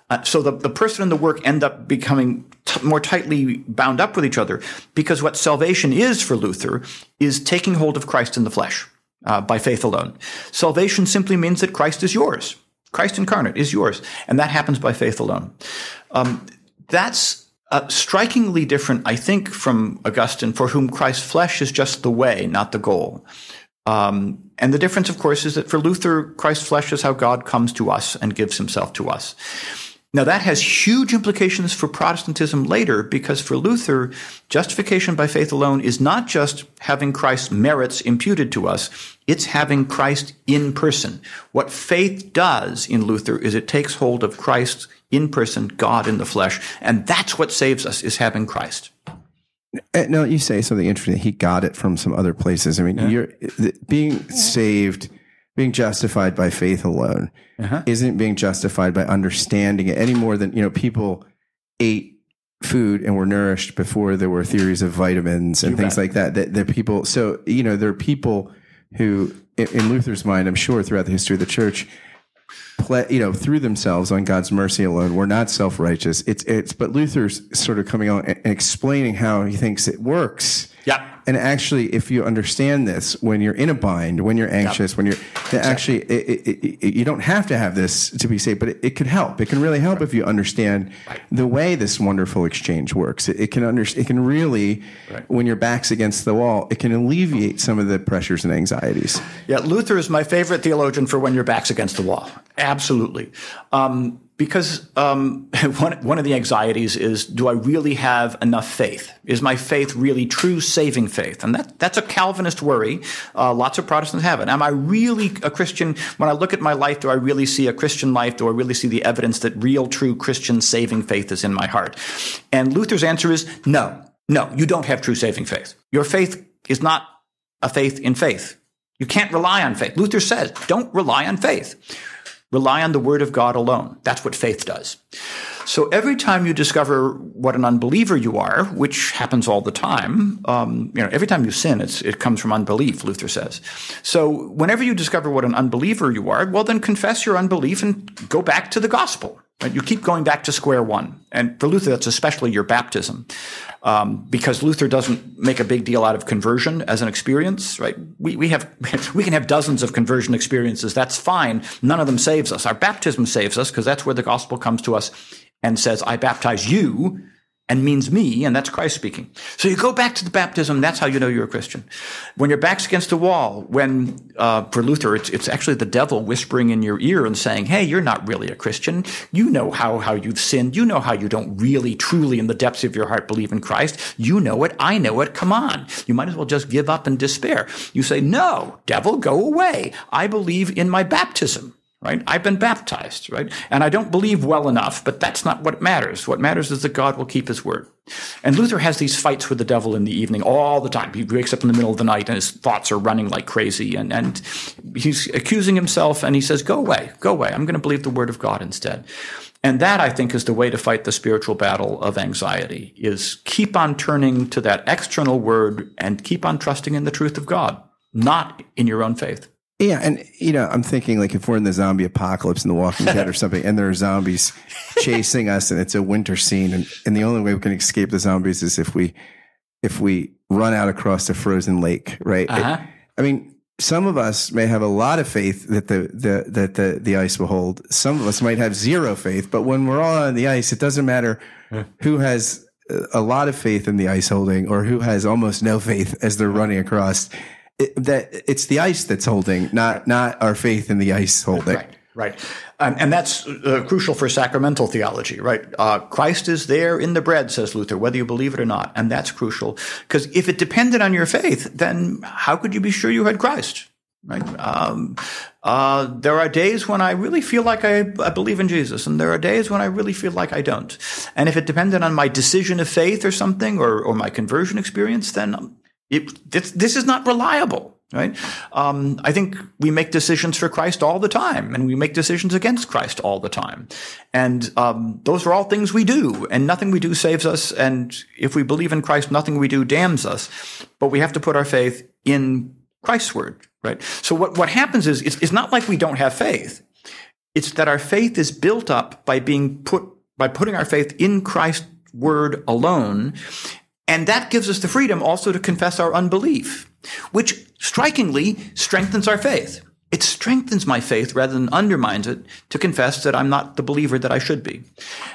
Uh, so the, the person and the work end up becoming t- more tightly bound up with each other because what salvation is for Luther is taking hold of Christ in the flesh uh, by faith alone. Salvation simply means that Christ is yours. Christ incarnate is yours, and that happens by faith alone. Um, that's uh, strikingly different, I think, from Augustine, for whom Christ's flesh is just the way, not the goal. Um, and the difference, of course, is that for Luther, Christ's flesh is how God comes to us and gives himself to us. Now, that has huge implications for Protestantism later because for Luther, justification by faith alone is not just having Christ's merits imputed to us, it's having Christ in person. What faith does in Luther is it takes hold of Christ in person, God in the flesh, and that's what saves us, is having Christ. Uh, no, you say something interesting. He got it from some other places. I mean, yeah. you're being saved being justified by faith alone uh-huh. isn't being justified by understanding it any more than you know people ate food and were nourished before there were theories of vitamins and you things like that. That, that people so you know there are people who in Luther's mind, I'm sure throughout the history of the church, you know, through themselves on God's mercy alone. We're not self righteous. It's it's but Luther's sort of coming on and explaining how he thinks it works. Yeah. And actually, if you understand this, when you're in a bind, when you're anxious, yep. when you're exactly. actually, it, it, it, you don't have to have this to be safe, but it, could help. It can really help right. if you understand right. the way this wonderful exchange works. It, can under, it can really, right. when your back's against the wall, it can alleviate some of the pressures and anxieties. Yeah, Luther is my favorite theologian for when your back's against the wall. Absolutely. Um, because um, one, one of the anxieties is do I really have enough faith? Is my faith really true saving faith? And that, that's a Calvinist worry. Uh, lots of Protestants have it. Am I really a Christian? When I look at my life, do I really see a Christian life? Do I really see the evidence that real, true Christian saving faith is in my heart? And Luther's answer is no, no, you don't have true saving faith. Your faith is not a faith in faith. You can't rely on faith. Luther says, don't rely on faith. Rely on the word of God alone. That's what faith does. So every time you discover what an unbeliever you are, which happens all the time, um, you know, every time you sin, it comes from unbelief, Luther says. So whenever you discover what an unbeliever you are, well, then confess your unbelief and go back to the gospel. Right? You keep going back to square one. And for Luther, that's especially your baptism. Um, because Luther doesn't make a big deal out of conversion as an experience, right? We, we have, we can have dozens of conversion experiences. That's fine. None of them saves us. Our baptism saves us because that's where the gospel comes to us and says, I baptize you and means me, and that's Christ speaking. So you go back to the baptism, that's how you know you're a Christian. When your back's against the wall, when, uh, for Luther, it's, it's actually the devil whispering in your ear and saying, hey, you're not really a Christian. You know how, how you've sinned. You know how you don't really, truly, in the depths of your heart, believe in Christ. You know it. I know it. Come on. You might as well just give up and despair. You say, no, devil, go away. I believe in my baptism right? I've been baptized, right? And I don't believe well enough, but that's not what matters. What matters is that God will keep his word. And Luther has these fights with the devil in the evening all the time. He wakes up in the middle of the night and his thoughts are running like crazy and, and he's accusing himself and he says, go away, go away. I'm going to believe the word of God instead. And that, I think, is the way to fight the spiritual battle of anxiety is keep on turning to that external word and keep on trusting in the truth of God, not in your own faith. Yeah, and you know, I'm thinking like if we're in the zombie apocalypse in The Walking Dead or something, and there are zombies chasing us, and it's a winter scene, and, and the only way we can escape the zombies is if we if we run out across a frozen lake, right? Uh-huh. It, I mean, some of us may have a lot of faith that the, the that the the ice will hold. Some of us might have zero faith, but when we're all on the ice, it doesn't matter who has a lot of faith in the ice holding or who has almost no faith as they're running across it, that it's the ice that's holding, not not our faith in the ice holding. Right, right, um, and that's uh, crucial for sacramental theology, right? Uh, Christ is there in the bread, says Luther, whether you believe it or not, and that's crucial because if it depended on your faith, then how could you be sure you had Christ? Right. Um, uh, there are days when I really feel like I, I, believe in Jesus, and there are days when I really feel like I don't. And if it depended on my decision of faith or something, or, or my conversion experience, then it, this, this is not reliable. right? Um, I think we make decisions for Christ all the time, and we make decisions against Christ all the time, and um, those are all things we do, and nothing we do saves us. And if we believe in Christ, nothing we do damns us. But we have to put our faith in Christ's word, right? So what what happens is it's, it's not like we don't have faith. It's that our faith is built up by being put by putting our faith in Christ's word alone. And that gives us the freedom also to confess our unbelief, which strikingly strengthens our faith. It strengthens my faith rather than undermines it to confess that I'm not the believer that I should be.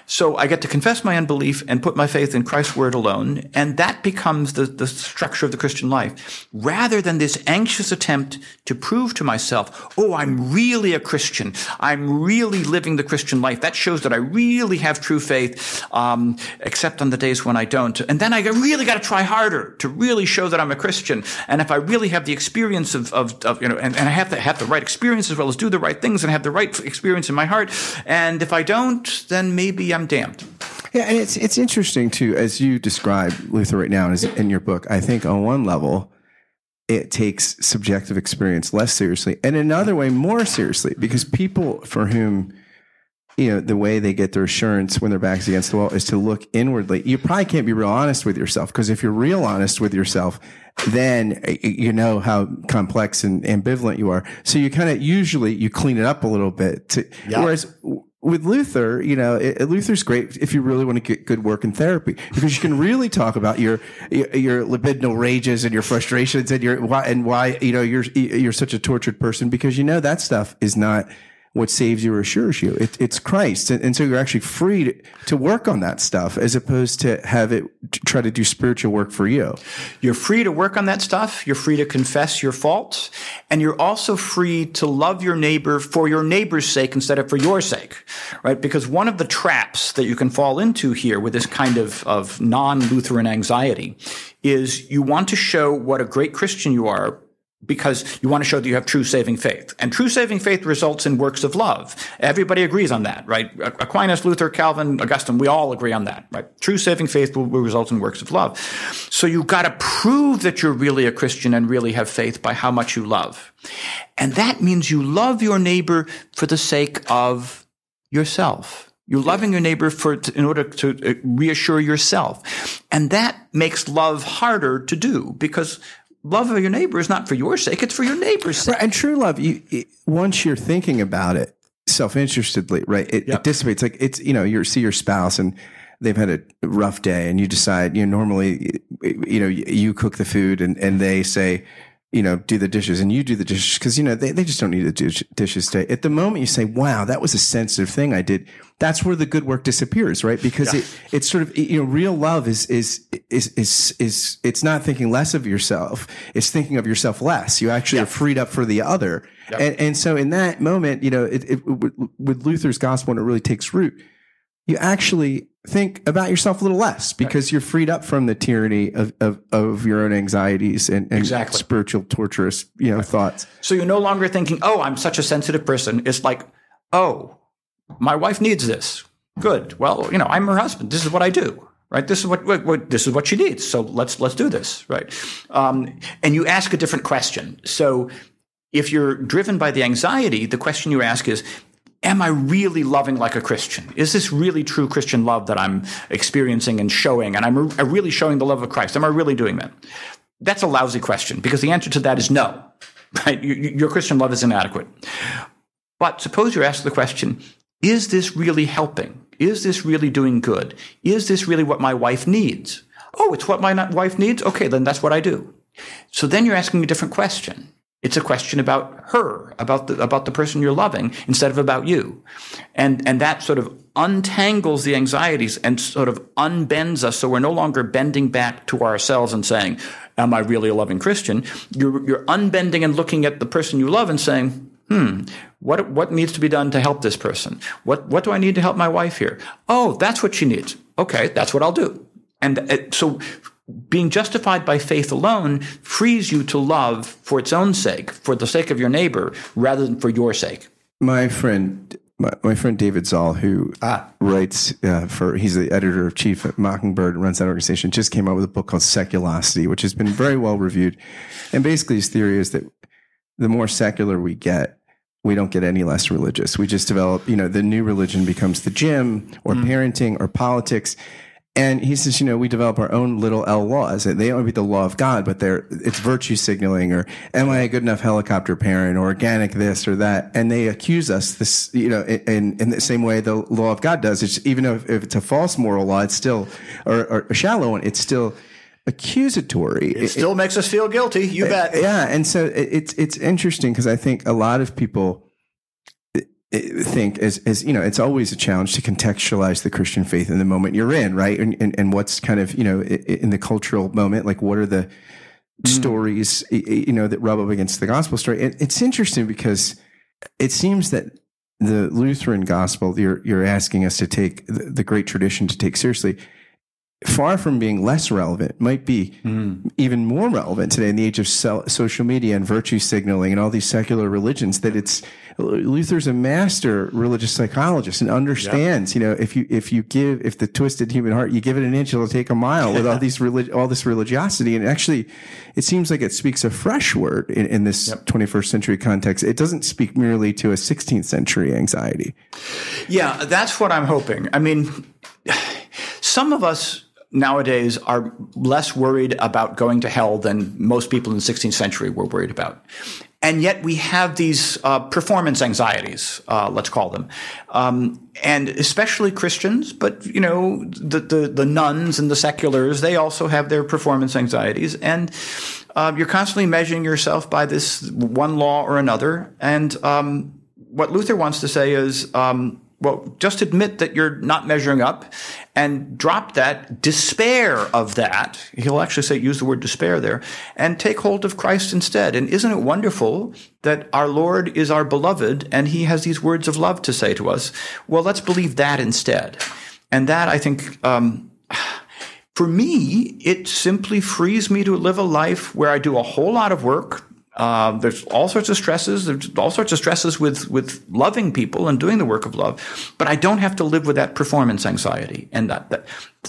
So I get to confess my unbelief and put my faith in Christ's word alone, and that becomes the, the structure of the Christian life, rather than this anxious attempt to prove to myself, oh, I'm really a Christian. I'm really living the Christian life. That shows that I really have true faith, um, except on the days when I don't. And then I really got to try harder to really show that I'm a Christian. And if I really have the experience of, of, of you know, and, and I have to have the right experience as well as do the right things and have the right experience in my heart. And if I don't, then maybe I'm damned. Yeah, and it's it's interesting too, as you describe Luther right now in your book. I think on one level, it takes subjective experience less seriously, and another way more seriously, because people for whom you know the way they get their assurance when their backs against the wall is to look inwardly. You probably can't be real honest with yourself because if you're real honest with yourself, then you know how complex and ambivalent you are. So you kind of usually you clean it up a little bit. To, yeah. Whereas with Luther, you know, it, Luther's great if you really want to get good work in therapy because you can really talk about your your, your libidinal rages and your frustrations and your why and why you know you're you're such a tortured person because you know that stuff is not what saves you or assures you. It, it's Christ. And, and, so you're actually free to, to, work on that stuff as opposed to have it to try to do spiritual work for you. You're free to work on that stuff. You're free to confess your faults. And you're also free to love your neighbor for your neighbor's sake instead of for your sake, right? Because one of the traps that you can fall into here with this kind of, of non-Lutheran anxiety is you want to show what a great Christian you are because you want to show that you have true saving faith. And true saving faith results in works of love. Everybody agrees on that, right? Aquinas, Luther, Calvin, Augustine, we all agree on that, right? True saving faith will, will result in works of love. So you've got to prove that you're really a Christian and really have faith by how much you love. And that means you love your neighbor for the sake of yourself. You're loving your neighbor for, in order to uh, reassure yourself. And that makes love harder to do because love of your neighbor is not for your sake; it's for your neighbor's sake. Right, and true love, you it, once you're thinking about it self-interestedly, right? It, yep. it dissipates. Like it's you know you see your spouse and they've had a rough day, and you decide you know normally you know you cook the food, and and they say you know, do the dishes and you do the dishes because, you know, they, they just don't need to do dishes today. At the moment you say, wow, that was a sensitive thing I did. That's where the good work disappears, right? Because yeah. it, it's sort of, you know, real love is, is, is, is, is, it's not thinking less of yourself. It's thinking of yourself less. You actually are freed up for the other. Yep. And, and so in that moment, you know, it, it, with Luther's gospel, when it really takes root, you actually think about yourself a little less because right. you're freed up from the tyranny of, of, of your own anxieties and, and exactly. spiritual torturous you know right. thoughts so you're no longer thinking oh i'm such a sensitive person it's like oh my wife needs this good well you know i'm her husband this is what i do right this is what, what, what this is what she needs so let's let's do this right um, and you ask a different question so if you're driven by the anxiety the question you ask is am I really loving like a Christian? Is this really true Christian love that I'm experiencing and showing? And I'm really showing the love of Christ? Am I really doing that? That's a lousy question because the answer to that is no, right? Your Christian love is inadequate. But suppose you're asked the question, is this really helping? Is this really doing good? Is this really what my wife needs? Oh, it's what my wife needs? Okay, then that's what I do. So then you're asking a different question. It's a question about her, about the, about the person you're loving instead of about you. And, and that sort of untangles the anxieties and sort of unbends us so we're no longer bending back to ourselves and saying, am I really a loving Christian? You're, you're unbending and looking at the person you love and saying, hmm, what, what needs to be done to help this person? What, what do I need to help my wife here? Oh, that's what she needs. Okay, that's what I'll do. And uh, so being justified by faith alone frees you to love for its own sake, for the sake of your neighbor, rather than for your sake. My friend my, my friend David Zahl, who Ah. writes uh, for, he's the editor of chief at Mockingbird, and runs that organization, just came out with a book called Seculosity, which has been very well reviewed. And basically, his theory is that the more secular we get, we don't get any less religious. We just develop, you know, the new religion becomes the gym or mm. parenting or politics. And he says, you know, we develop our own little L laws. They don't be the law of God, but they're, it's virtue signaling or am I a good enough helicopter parent or organic this or that? And they accuse us this, you know, in, in the same way the law of God does. It's, even if, if it's a false moral law, it's still, or, or a shallow one, it's still accusatory. It still makes us feel guilty. You eh, bet. Yeah, and so it, it's it's interesting because I think a lot of people i- i- think as as you know, it's always a challenge to contextualize the Christian faith in the moment you're in, right? And and, and what's kind of you know in the cultural moment, like what are the mm. stories i- i- you know that rub up against the gospel story? It, it's interesting because it seems that the Lutheran gospel you're you're asking us to take the great tradition to take seriously far from being less relevant, might be mm-hmm. even more relevant today in the age of so- social media and virtue signaling and all these secular religions. That it's Luther's a master religious psychologist and understands. You know, if you if you give if the twisted human heart you give it an inch, it'll take a mile with all these relig- all this religiosity. And actually, it seems like it speaks a fresh word in, in this 21st century context. It doesn't speak merely to a 16th century anxiety. Yeah, that's what I'm hoping. I mean, some of us nowadays are less worried about going to hell than most people in the 16th century were worried about. And yet we have these uh, performance anxieties, uh, let's call them, um, and especially Christians. But you know, the, the the nuns and the seculars, they also have their performance anxieties, and uh, you're constantly measuring yourself by this one law or another. And um, what Luther wants to say is, um, well, just admit that you're not measuring up and drop that despair of that. He'll actually say, use the word despair there and take hold of Christ instead. And isn't it wonderful that our Lord is our beloved and he has these words of love to say to us? Well, let's believe that instead. And that I think, um, for me, it simply frees me to live a life where I do a whole lot of work. Uh, there's all sorts of stresses. There's all sorts of stresses with with loving people and doing the work of love, but I don't have to live with that performance anxiety. And that, that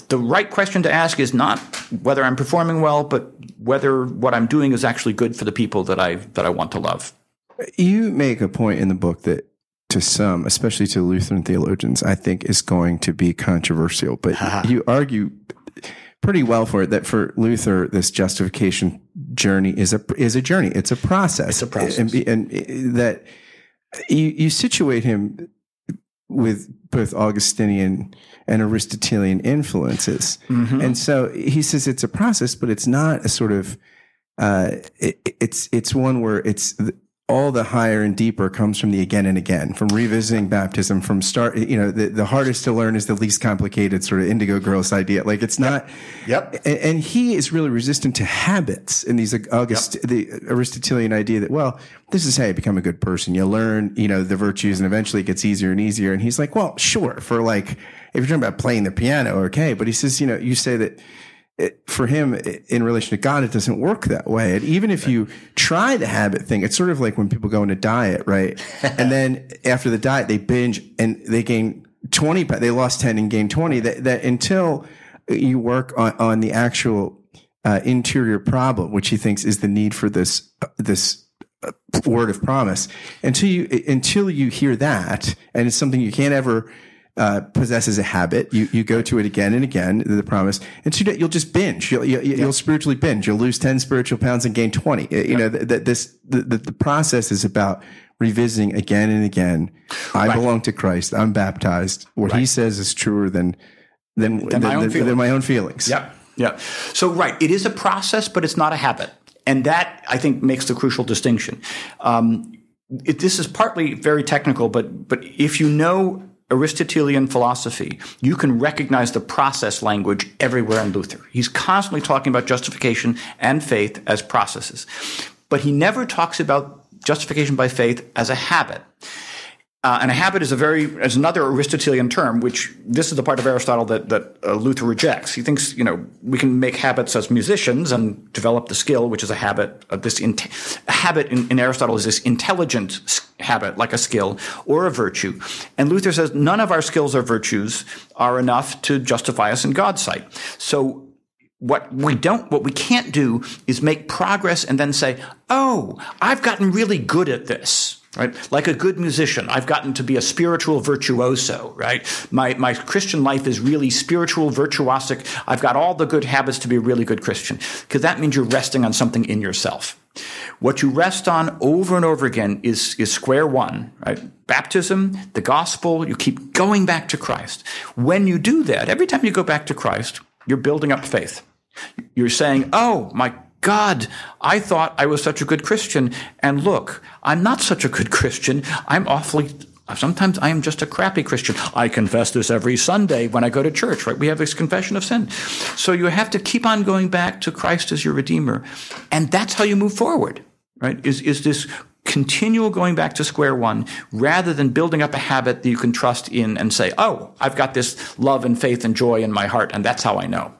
the right question to ask is not whether I'm performing well, but whether what I'm doing is actually good for the people that I that I want to love. You make a point in the book that to some, especially to Lutheran theologians, I think is going to be controversial, but you argue pretty well for it that for Luther, this justification journey is a is a journey. It's a process. It's a process. and, and that you you situate him with both Augustinian and Aristotelian influences, and so he says it's a process, but it's not a sort of uh, it, it's it's one where it's all the higher and deeper comes from the again and again, from revisiting baptism, from start. You know, the, the hardest to learn is the least complicated sort of indigo gross idea. Like it's not. Yep. And, and he is really resistant to habits and these August the Aristotelian idea that well, this is how you become a good person. You learn, you know, the virtues, and eventually it gets easier and easier. And he's like, well, sure, for like if you're talking about playing the piano, okay, but he says, you know, you say that it, for him i- in relation to God, it doesn't work that way. And even if you try the habit thing, it's sort of like when people go on a diet, right? and then after the diet, they binge and they gain 20, pa- they lost 10 and gained 20 that, that until you work on, on the actual uh, interior problem, which he thinks is the need for this, uh, this uh, word of promise until you, until you hear that. And it's something you can't ever, uh, possess as a habit. You you go to it again and again. The promise, and so you'll just binge. You'll you'll, you'll spiritually binge. You'll lose ten spiritual pounds and gain twenty. You know that this the, the the process is about revisiting again and again. I belong to Christ. I'm baptized. What He says is truer than than than, my own than- feelings. than my own feelings. Yep. Yeah. So, right. It is a process, but it's not a habit. And that, I think, makes the crucial distinction. Um, it, this is partly very technical, but, but if you know Aristotelian philosophy, you can recognize the process language everywhere in Luther. He's constantly talking about justification and faith as processes. But he never talks about justification by faith as a habit. Uh, and a habit is a very is another Aristotelian term, which this is the part of Aristotle that that uh, Luther rejects. He thinks you know we can make habits as musicians and develop the skill, which is a habit. Of this in, habit in, in Aristotle is this intelligent habit, like a skill or a virtue. And Luther says none of our skills or virtues are enough to justify us in God's sight. So what we don't, what we can't do is make progress and then say, "Oh, I've gotten really good at this." Right? Like a good musician, I've gotten to be a spiritual virtuoso, right? My, my Christian life is really spiritual, virtuosic. I've got all the good habits to be a really good Christian. Because that means you're resting on something in yourself. What you rest on over and over again is, is square one, right? Baptism, the gospel, you keep going back to Christ. When you do that, every time you go back to Christ, you're building up faith. You're saying, oh, my God, I thought I was such a good Christian. And look, I'm not such a good Christian. I'm awfully, sometimes I am just a crappy Christian. I confess this every Sunday when I go to church, right? We have this confession of sin. So you have to keep on going back to Christ as your Redeemer. And that's how you move forward, right? Is, is this continual going back to square one rather than building up a habit that you can trust in and say, oh, I've got this love and faith and joy in my heart, and that's how I know.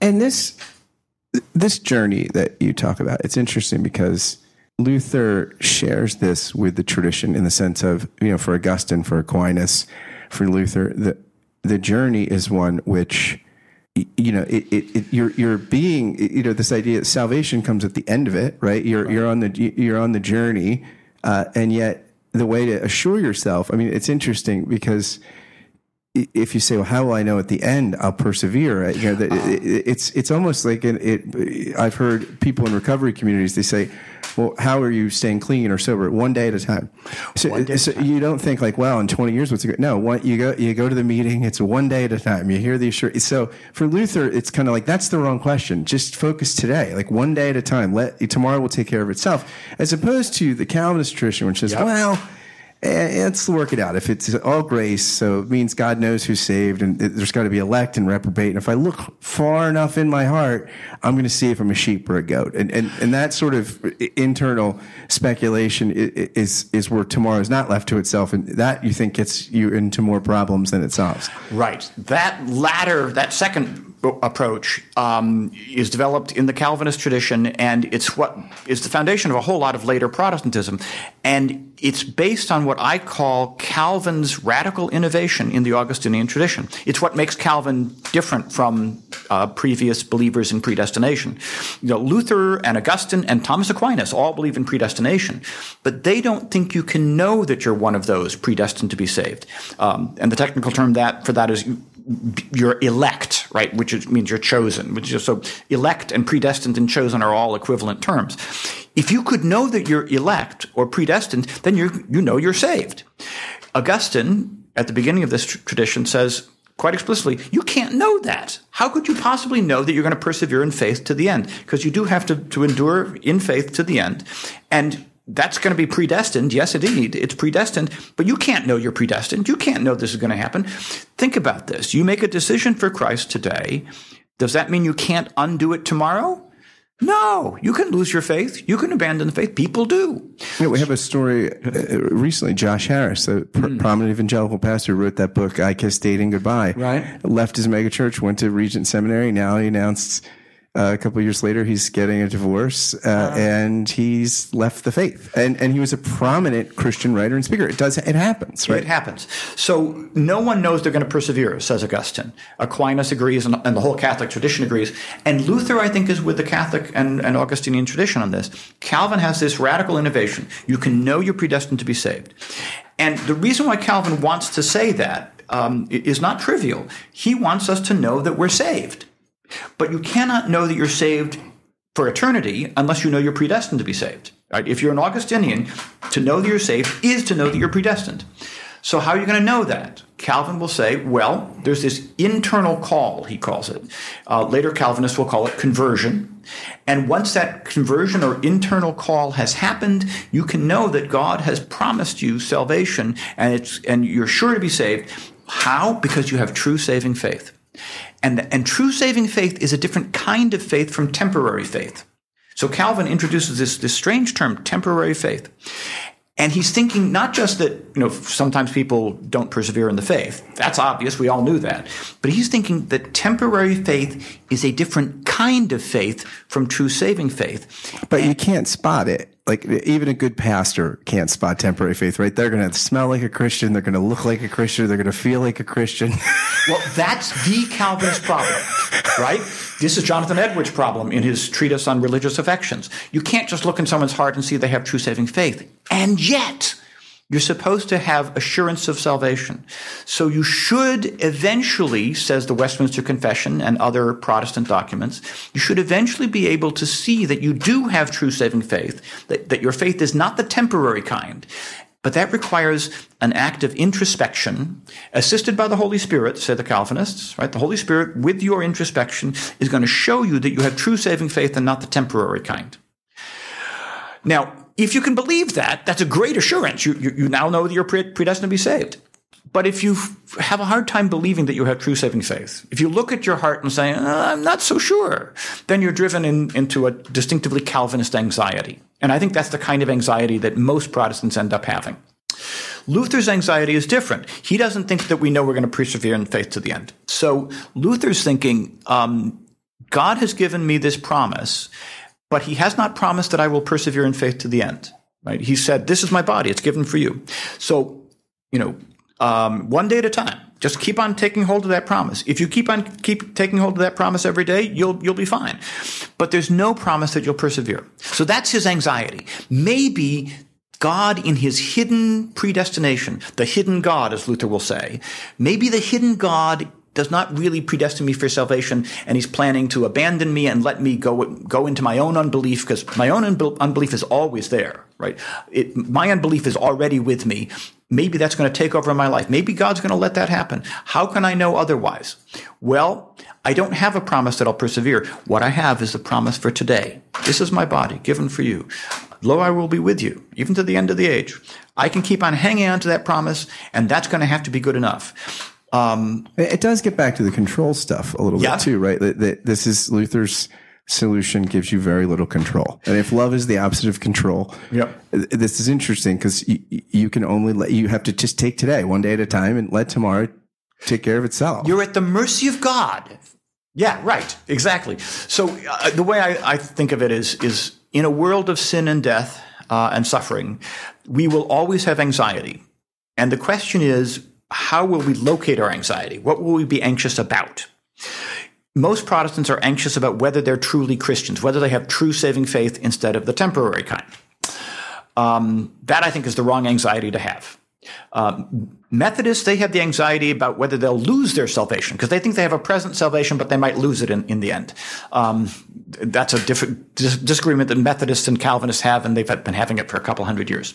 And this this journey that you talk about, it's interesting because Luther shares this with the tradition in the sense of, you know, for Augustine, for Aquinas, for Luther, the, the journey is one which, you know, it, it, it, you're, you're being, you know, this idea that salvation comes at the end of it, right? You're, right. you're on the, you're on the journey. Uh, and yet the way to assure yourself, I mean, it's interesting because, if you say, "Well, how will I know at the end I'll persevere?" You know, uh-huh. it, it's it's almost like an, it. I've heard people in recovery communities they say, "Well, how are you staying clean or sober?" One day at a time. So, so time. you don't think like, "Well, in twenty years, what's it?" No, one, you go you go to the meeting. It's one day at a time. You hear the assurance. So for Luther, it's kind of like that's the wrong question. Just focus today, like one day at a time. Let tomorrow will take care of itself, as opposed to the Calvinist tradition, which says, yep. "Well." Let's work it out. If it's all grace, so it means God knows who's saved, and there's got to be elect and reprobate. And if I look far enough in my heart, I'm going to see if I'm a sheep or a goat. And and and that sort of internal speculation is is where tomorrow is not left to itself, and that you think gets you into more problems than it solves. Right. That latter, that second approach um, is developed in the Calvinist tradition, and it's what is the foundation of a whole lot of later Protestantism. And it's based on what I call Calvin's radical innovation in the Augustinian tradition. It's what makes Calvin different from uh, previous believers in predestination. You know, Luther and Augustine and Thomas Aquinas all believe in predestination, but they don't think you can know that you're one of those predestined to be saved. Um, and the technical term that for that is you're elect, right? Which is, means you're chosen. Which is so elect and predestined and chosen are all equivalent terms. If you could know that you're elect or predestined, then you you know you're saved. Augustine, at the beginning of this tr- tradition, says quite explicitly, you can't know that. How could you possibly know that you're going to persevere in faith to the end? Because you do have to, to endure in faith to the end. And that's going to be predestined. Yes, indeed, it's predestined, but you can't know you're predestined. You can't know this is going to happen. Think about this. You make a decision for Christ today. Does that mean you can't undo it tomorrow? No, you can lose your faith. You can abandon the faith. People do. Yeah, we have a story uh, recently. Josh Harris, a pr- mm. prominent evangelical pastor, wrote that book, I Kiss Dating Goodbye. Right. Left his megachurch, went to Regent Seminary. Now he announced uh, a couple years later, he's getting a divorce, uh, uh, and he's left the faith. And and he was a prominent Christian writer and speaker. It does it happens, right? It happens. So no one knows they're going to persevere, says Augustine. Aquinas agrees, and, and, the whole Catholic tradition agrees. And Luther, I think, is with the Catholic and, and Augustinian tradition on this. Calvin has this radical innovation: you can know you're predestined to be saved. And the reason why Calvin wants to say that um, is not trivial. He wants us to know that we're saved. But you cannot know that you're saved for eternity unless you know you're predestined to be saved. Right? If you're an Augustinian, to know that you're saved is to know that you're predestined. So how are you going to know that? Calvin will say, well, there's this internal call, he calls it. Uh, later Calvinists will call it conversion. And once that conversion or internal call has happened, you can know that God has promised you salvation and it's, and you're sure to be saved. How? Because you have true saving faith. And, and true saving faith is a different kind of faith from temporary faith. So Calvin introduces this, this strange term, temporary faith. And he's thinking not just that, you know, sometimes people don't persevere in the faith. That's obvious. We all knew that. But he's thinking that temporary faith is a different kind of faith from true saving faith. But and, you can't spot it. Like even a good pastor can't spot temporary faith, right? They're going to smell like a Christian. They're going to look like a Christian. They're going to feel like a Christian. well, that's the Calvinist problem, right? This is Jonathan Edwards' problem in his treatise on religious affections. You can't just look in someone's heart and see they have true saving faith. And yet, you're supposed to have assurance of salvation. So you should eventually, says the Westminster Confession and other Protestant documents, you should eventually be able to see that you do have true saving faith, that, that your faith is not the temporary kind. But that requires an act of introspection, assisted by the Holy Spirit, say the Calvinists, right? The Holy Spirit, with your introspection, is going to show you that you have true saving faith and not the temporary kind. Now, if you can believe that, that's a great assurance. You, you, you now know that you're predestined to be saved. But if you have a hard time believing that you have true saving faith, if you look at your heart and say, uh, I'm not so sure, then you're driven in, into a distinctively Calvinist anxiety. And I think that's the kind of anxiety that most Protestants end up having. Luther's anxiety is different. He doesn't think that we know we're going to persevere in faith to the end. So Luther's thinking, um, God has given me this promise, but he has not promised that I will persevere in faith to the end. Right? He said, "This is my body; it's given for you." So, you know, um, one day at a time. Just keep on taking hold of that promise. If you keep on keep taking hold of that promise every day, you'll you'll be fine. But there's no promise that you'll persevere. So that's his anxiety. Maybe God in his hidden predestination, the hidden God, as Luther will say, maybe the hidden God does not really predestine me for salvation, and he's planning to abandon me and let me go go into my own unbelief because my own unbelief is always there, right? It, my unbelief is already with me. Maybe that's going to take over my life. Maybe God's going to let that happen. How can I know otherwise? Well, I don't have a promise that I'll persevere. What I have is the promise for today. This is my body given for you. Lo, I will be with you, even to the end of the age. I can keep on hanging on to that promise, and that's going to have to be good enough. Um, it does get back to the control stuff a little yeah. bit too, right? That, that this is Luther's solution gives you very little control. And if love is the opposite of control, yep. this is interesting because you, you can only let, you have to just take today one day at a time and let tomorrow take care of itself. You're at the mercy of God. Yeah, right. Exactly. So uh, the way I, I, think of it is, is in a world of sin and death uh, and suffering, we will always have anxiety. And the question is, how will we locate our anxiety? What will we be anxious about? Most Protestants are anxious about whether they're truly Christians, whether they have true saving faith instead of the temporary kind. Um, that I think is the wrong anxiety to have. Um, Methodists, they have the anxiety about whether they'll lose their salvation because they think they have a present salvation, but they might lose it in, in the end. Um, that's a different dis- disagreement that Methodists and Calvinists have, and they've been having it for a couple hundred years.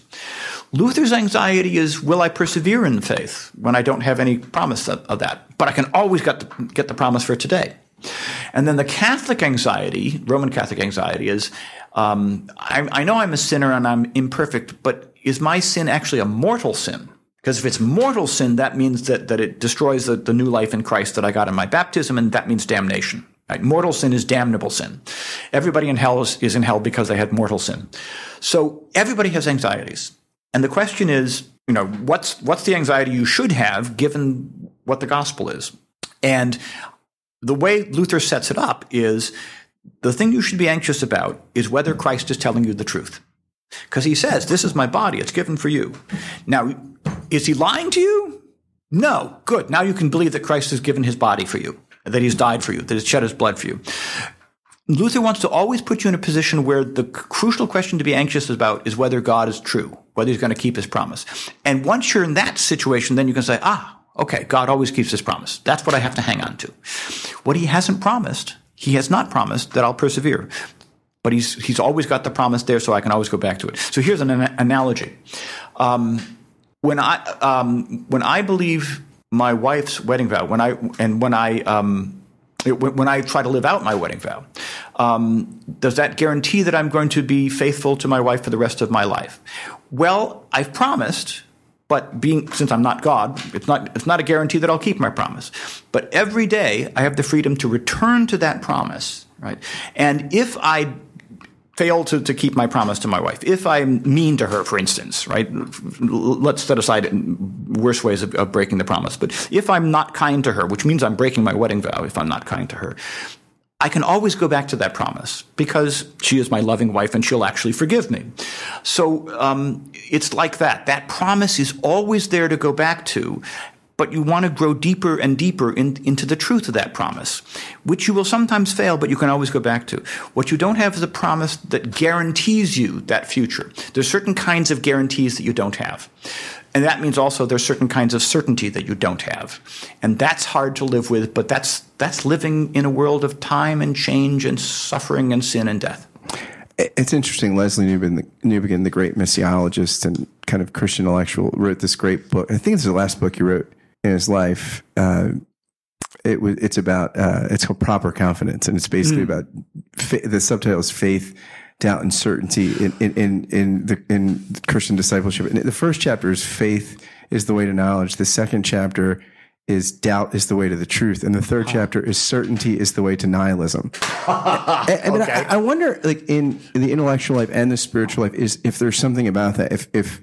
Luther's anxiety is, will I persevere in faith when I don't have any promise of, of that? But I can always get the, get the promise for today. And then the Catholic anxiety, Roman Catholic anxiety, is um, I, I know I'm a sinner and I'm imperfect, but is my sin actually a mortal sin? Because if it's mortal sin, that means that, that it destroys the, the new life in Christ that I got in my baptism, and that means damnation. Right? Mortal sin is damnable sin. Everybody in hell is, is in hell because they had mortal sin. So everybody has anxieties. And the question is, you know, what's, what's the anxiety you should have given what the gospel is? And the way Luther sets it up is the thing you should be anxious about is whether Christ is telling you the truth. Because he says, This is my body, it's given for you. Now, is he lying to you? No. Good. Now you can believe that Christ has given his body for you, that he's died for you, that he's shed his blood for you. Luther wants to always put you in a position where the crucial question to be anxious about is whether God is true, whether he's going to keep his promise. And once you're in that situation, then you can say, ah, okay, God always keeps his promise. That's what I have to hang on to. What he hasn't promised, he has not promised that I'll persevere. But he's, he's always got the promise there, so I can always go back to it. So here's an, an analogy. Um, when I, um, when I believe my wife's wedding vow, when I, and when I, um, when I try to live out my wedding vow, um, does that guarantee that I'm going to be faithful to my wife for the rest of my life? Well, I've promised, but being since I'm not God, it's not it's not a guarantee that I'll keep my promise. But every day I have the freedom to return to that promise, right? And if I fail to, to keep my promise to my wife, if I'm mean to her, for instance, right? Let's set aside worse ways of, of, breaking the promise. But if I'm not kind to her, which means I'm breaking my wedding vow if I'm not kind to her, I can always go back to that promise because she is my loving wife and she'll actually forgive me. So um, it's like that. That promise is always there to go back to but you want to grow deeper and deeper in, into the truth of that promise, which you will sometimes fail, but you can always go back to. What you don't have is a promise that guarantees you that future. There's certain kinds of guarantees that you don't have. And that means also there's certain kinds of certainty that you don't have. And that's hard to live with, but that's, that's living in a world of time and change and suffering and sin and death. It's interesting. Lesslie Newbigin, the great missiologist and kind of Christian intellectual, wrote this great book. I think it's the last book he wrote in his life. Uh, it was it's about uh, it's called proper confidence, and it's basically mm. about fa- the subtitle is faith, doubt, and certainty in in in, in the in Christian discipleship. And the first chapter is faith is the way to knowledge. The second chapter is doubt is the way to the truth, and the third chapter is certainty is the way to nihilism. and, and okay. I, I, wonder, like in, in the intellectual life and the spiritual life, is if there's something about that. If if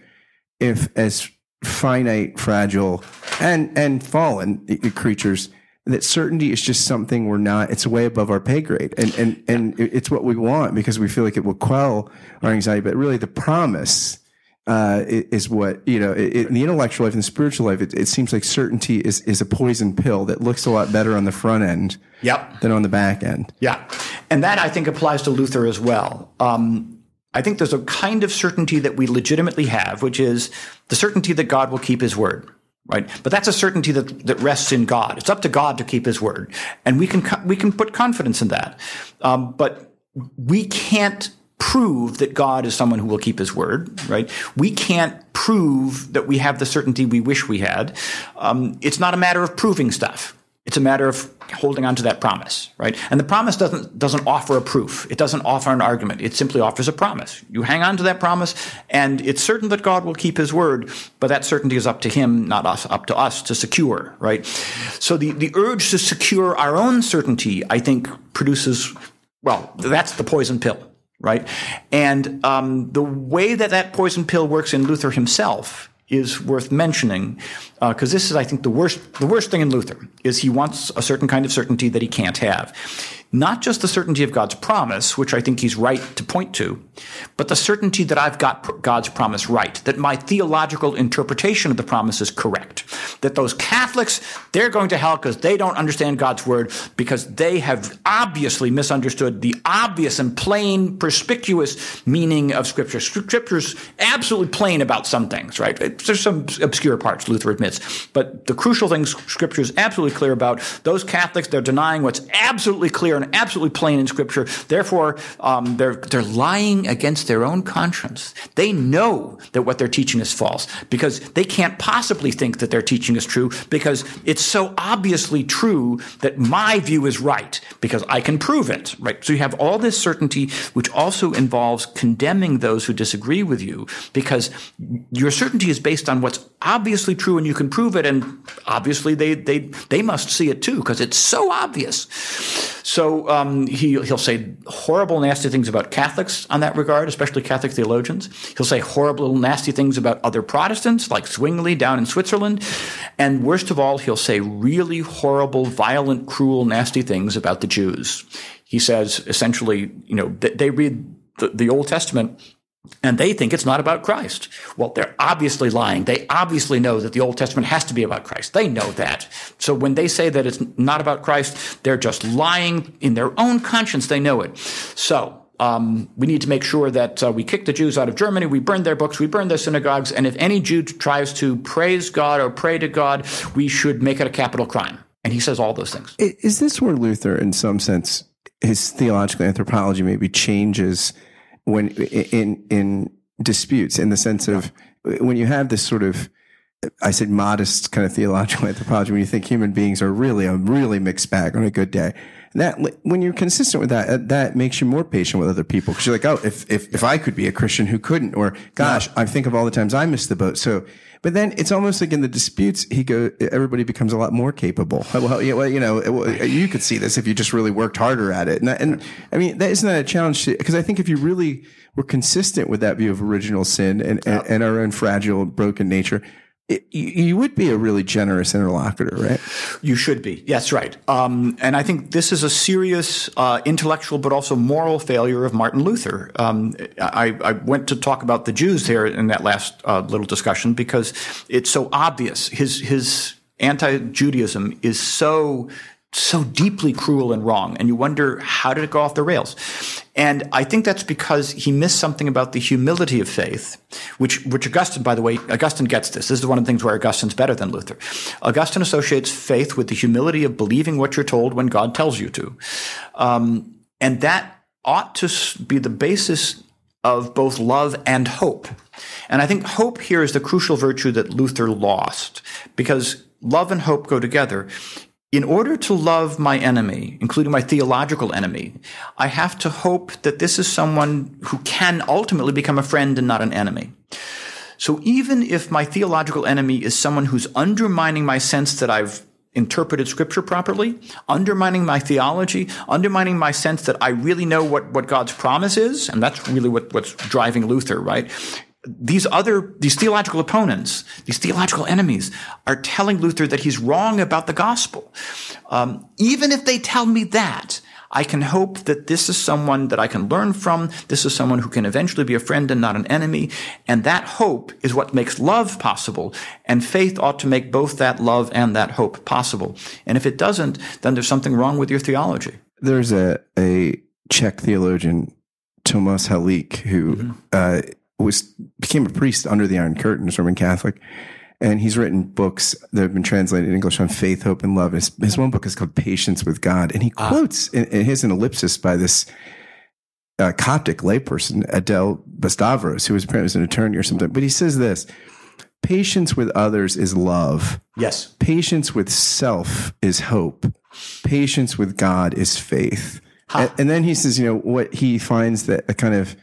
if as finite, fragile, and and fallen creatures. That certainty is just something we're not. It's way above our pay grade, and and and it's what we want because we feel like it will quell our anxiety. But really, the promise uh, is what you know. It, in the intellectual life and the spiritual life, it, it, seems like certainty is is a poison pill that looks a lot better on the front end, yep. than on the back end. Yeah, and that I think applies to Luther as well. Um, I think there's a kind of certainty that we legitimately have, which is the certainty that God will keep his word. Right. But that's a certainty that, that rests in God. It's up to God to keep his word. And we can, we can put confidence in that. Um, but we can't prove that God is someone who will keep his word, right? We can't prove that we have the certainty we wish we had. Um, it's not a matter of proving stuff. It's a matter of holding on to that promise, right? And the promise doesn't doesn't offer a proof. It doesn't offer an argument. It simply offers a promise. You hang on to that promise, and it's certain that God will keep His word. But that certainty is up to Him, not us, up to us to secure, right? So the the urge to secure our own certainty, I think, produces well. That's the poison pill, right? And um, the way that that poison pill works in Luther himself is worth mentioning because uh, this is, I think, the worst the worst thing in Luther is he wants a certain kind of certainty that he can't have. Not just the certainty of God's promise, which I think he's right to point to, but the certainty that I've got God's promise right, that my theological interpretation of the promise is correct, that those Catholics, they're going to hell because they don't understand God's word because they have obviously misunderstood the obvious and plain, perspicuous meaning of Scripture. Scripture's absolutely plain about some things, right? There's some obscure parts, Luther admits, but the crucial things Scripture is absolutely clear about. Those Catholics, they're denying what's absolutely clear and absolutely plain in Scripture. Therefore, um, they're they're lying against their own conscience. They know that what they're teaching is false because they can't possibly think that their teaching is true because it's so obviously true that my view is right because I can prove it. Right. So you have all this certainty, which also involves condemning those who disagree with you because your certainty is based on what's obviously true and you can prove it, and obviously they they they must see it too because it's so obvious. So um, he, he'll say horrible, nasty things about Catholics on that regard, especially Catholic theologians. He'll say horrible, nasty things about other Protestants, like Zwingli down in Switzerland. And worst of all, he'll say really horrible, violent, cruel, nasty things about the Jews. He says essentially, you know, they read the, the Old Testament and they think it's not about Christ. Well, they're obviously lying. They obviously know that the Old Testament has to be about Christ. They know that. So when they say that it's not about Christ, they're just lying in their own conscience. They know it. So um, we need to make sure that uh, we kick the Jews out of Germany, we burn their books, we burn their synagogues, and if any Jew tries to praise God or pray to God, we should make it a capital crime. And he says all those things. Is this where Luther, in some sense, his theological anthropology maybe changes? When in in disputes in the sense of when you have this sort of I said modest kind of theological anthropology when you think human beings are really a really mixed bag on a good day. That when you're consistent with that, uh, that makes you more patient with other people because you're like, oh, if if if I could be a Christian, who couldn't? Or gosh, yeah. I think of all the times I missed the boat. So But then it's almost like in the disputes, he go, everybody becomes a lot more capable. Well, you know, you could see this if you just really worked harder at it. And, and I mean, that isn't that a challenge? Because I think if you really were consistent with that view of original sin and, and, and our own fragile, broken nature, it, you would be a really generous interlocutor, right? You should be. Yes, right. Um, and I think this is a serious uh, intellectual but also moral failure of Martin Luther. Um, I, I, went to talk about the Jews there in that last uh, little discussion because it's so obvious. His his anti-Judaism is so so deeply cruel and wrong. And you wonder, how did it go off the rails? And I think that's because he missed something about the humility of faith, which, which Augustine, by the way, Augustine gets this. This is one of the things where Augustine's better than Luther. Augustine associates faith with the humility of believing what you're told when God tells you to. Um, and that ought to be the basis of both love and hope. And I think hope here is the crucial virtue that Luther lost because love and hope go together in order to love my enemy, including my theological enemy, I have to hope that this is someone who can ultimately become a friend and not an enemy. So even if my theological enemy is someone who's undermining my sense that I've interpreted scripture properly, undermining my theology, undermining my sense that I really know what, what God's promise is, and that's really what, what's driving Luther, right? These other, these theological opponents, these theological enemies are telling Luther that he's wrong about the gospel. Um, even if they tell me that, I can hope that this is someone that I can learn from. This is someone who can eventually be a friend and not an enemy. And that hope is what makes love possible. And faith ought to make both that love and that hope possible. And if it doesn't, then there's something wrong with your theology. There's a, a Czech theologian, Tomas Halik, who, mm-hmm. uh, was became a priest under the Iron Curtain, a Roman Catholic, and he's written books that have been translated in English on faith, hope, and love. His, his one book is called Patience with God, and he ah. quotes in, in his an ellipsis by this uh, Coptic layperson, Adel Bestavros, who was apparently an attorney or something. But he says this: patience with others is love. Yes. Patience with self is hope. Patience with God is faith. And, and then he says, you know, what he finds that a kind of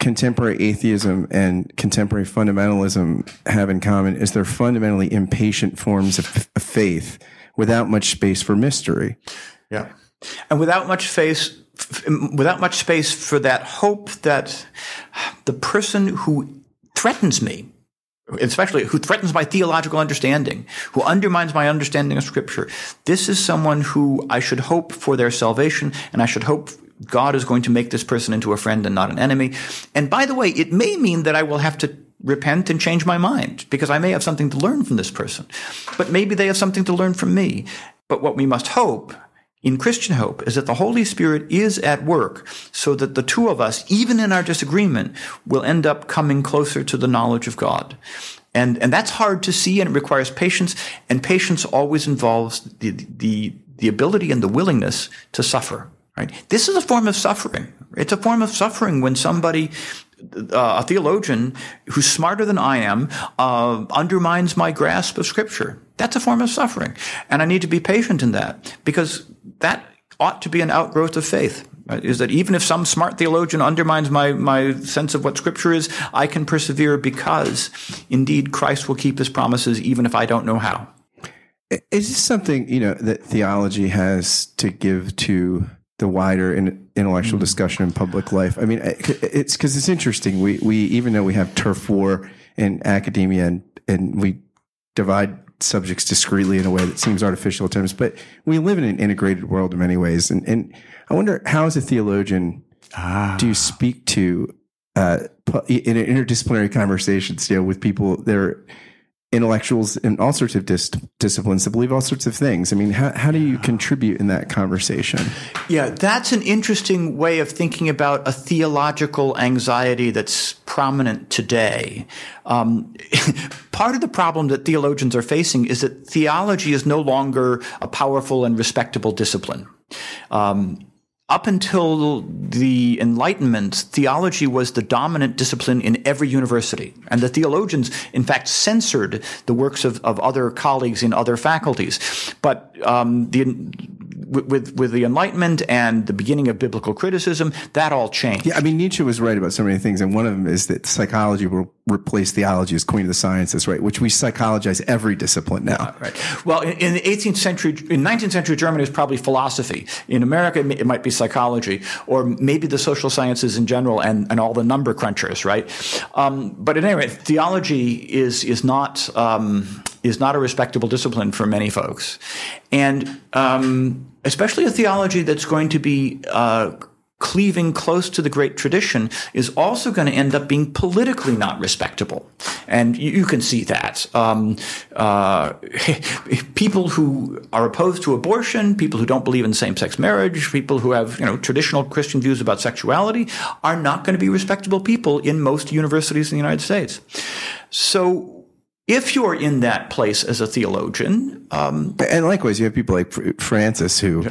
contemporary atheism and contemporary fundamentalism have in common is they're fundamentally impatient forms of, of faith without much space for mystery. Yeah. And without much space without much space for that hope that the person who threatens me especially who threatens my theological understanding, who undermines my understanding of scripture. This is someone who I should hope for their salvation and I should hope God is going to make this person into a friend and not an enemy. And by the way, it may mean that I will have to repent and change my mind because I may have something to learn from this person. But maybe they have something to learn from me. But what we must hope in Christian hope is that the Holy Spirit is at work so that the two of us, even in our disagreement, will end up coming closer to the knowledge of God. And, and that's hard to see and it requires patience. And patience always involves the, the, the ability and the willingness to suffer. Right? This is a form of suffering. It's a form of suffering when somebody, uh, a theologian who's smarter than I am, uh, undermines my grasp of Scripture. That's a form of suffering, and I need to be patient in that because that ought to be an outgrowth of faith. Is that even if some smart theologian undermines my my sense of what Scripture is, I can persevere because indeed Christ will keep His promises even if I don't know how. Is this something you know that theology has to give to the wider in, intellectual mm. discussion in public life. I mean, it's because it's interesting. We we even though we have turf war in academia and and we divide subjects discreetly in a way that seems artificial at times, but we live in an integrated world in many ways. And and I wonder how, as a theologian, ah. do you speak to uh, in an interdisciplinary conversations, you know, with people that are intellectuals in all sorts of dis- disciplines that believe all sorts of things. I mean, how, how do you contribute in that conversation? Yeah, that's an interesting way of thinking about a theological anxiety that's prominent today. Um, part of the problem that theologians are facing is that theology is no longer a powerful and respectable discipline. Um, up until the Enlightenment, theology was the dominant discipline in every university. And the theologians, in fact, censored the works of, of other colleagues in other faculties. But um, the with with the Enlightenment and the beginning of biblical criticism, that all changed. Yeah, I mean Nietzsche was right about so many things, and one of them is that psychology will replace theology as queen of the sciences, right? Which we psychologize every discipline now. right. Well, in, in, the 18th century, in 19th century Germany, it's probably philosophy. In America, it might be psychology, or maybe the social sciences in general, and, and all the number crunchers, right? Um, but at any rate, theology is is not um, is not a respectable discipline for many folks, and um, especially a theology that's going to be uh, cleaving close to the great tradition is also going to end up being politically not respectable. And you, you can see that. Um, uh, people who are opposed to abortion, people who don't believe in same-sex marriage, people who have, you know, traditional Christian views about sexuality are not going to be respectable people in most universities in the United States. So if you're in that place as a theologian, um, and likewise, you have people like Francis who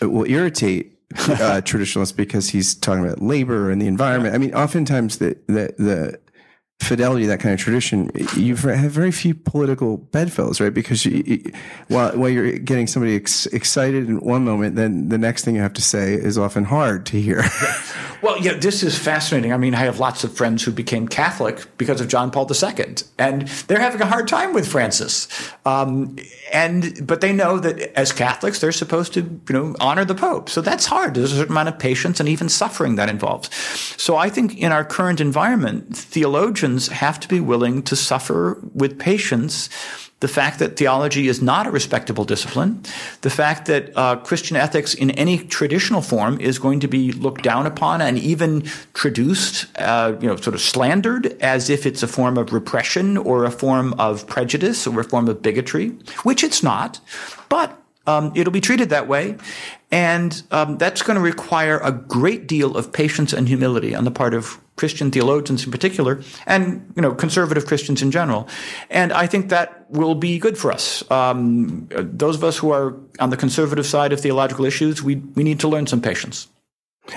will irritate uh, traditionalist because he's talking about labor and the environment. I mean, oftentimes the the the fidelity that kind of tradition, you have very few political bedfellows, right? Because you, you, while, while you're getting somebody ex- excited in one moment, then the next thing you have to say is often hard to hear. well, yeah, this is fascinating. I mean, I have lots of friends who became Catholic because of John Paul II, and they're having a hard time with Francis. Um, and but they know that as Catholics, they're supposed to, you know, honor the Pope. So that's hard. There's a certain amount of patience and even suffering that involves. So I think in our current environment, theologians Christians have to be willing to suffer with patience the fact that theology is not a respectable discipline, the fact that uh, Christian ethics in any traditional form is going to be looked down upon and even traduced, uh, you know, sort of slandered as if it's a form of repression or a form of prejudice or a form of bigotry, which it's not. But um, it'll be treated that way. And um, that's going to require a great deal of patience and humility on the part of Christian theologians in particular, and you know conservative Christians in general. And I think that will be good for us. Um, those of us who are on the conservative side of theological issues, we we need to learn some patience.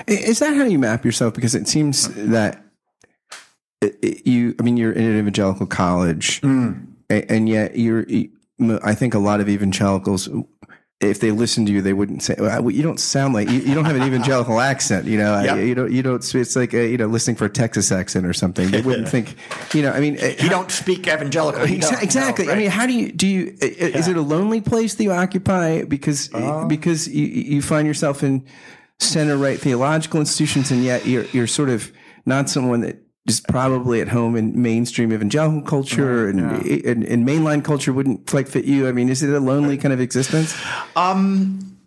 Is that how you map yourself? Because it seems that you, I mean, you're in an evangelical college, mm. and yet you're. I think a lot of evangelicals if they listened to you, they wouldn't say, well, "You don't sound like you, you don't have an evangelical accent." You know, yeah. you don't. You don't. It's like a, you know, listening for a Texas accent or something. They wouldn't think. You know, I mean, uh, you how, don't speak evangelical. You exactly. No, right. I mean, how do you do? You yeah. is it a lonely place that you occupy because uh, because you, you find yourself in center right theological institutions, and yet you're you're sort of not someone that is probably at home in mainstream evangelical culture and, yeah. and, and, mainline culture wouldn't quite fit you. I mean, is it a lonely kind of existence? Um,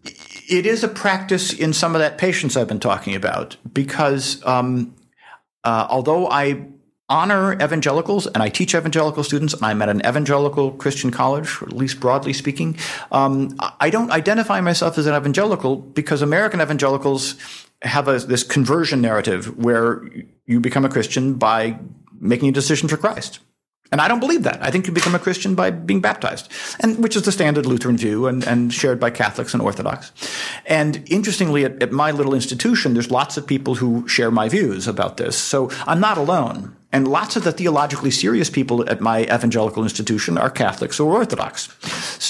it is a practice in some of that patience I've been talking about because um, uh, although I honor evangelicals and I teach evangelical students and I'm at an evangelical Christian college, at least broadly speaking, um, I don't identify myself as an evangelical because American evangelicals have a, this conversion narrative where you become a Christian by making a decision for Christ. And I don't believe that. I think you become a Christian by being baptized, and which is the standard Lutheran view and, and shared by Catholics and Orthodox. And interestingly, at, at my little institution, there's lots of people who share my views about this. So I'm not alone. And lots of the theologically serious people at my evangelical institution are Catholics or Orthodox.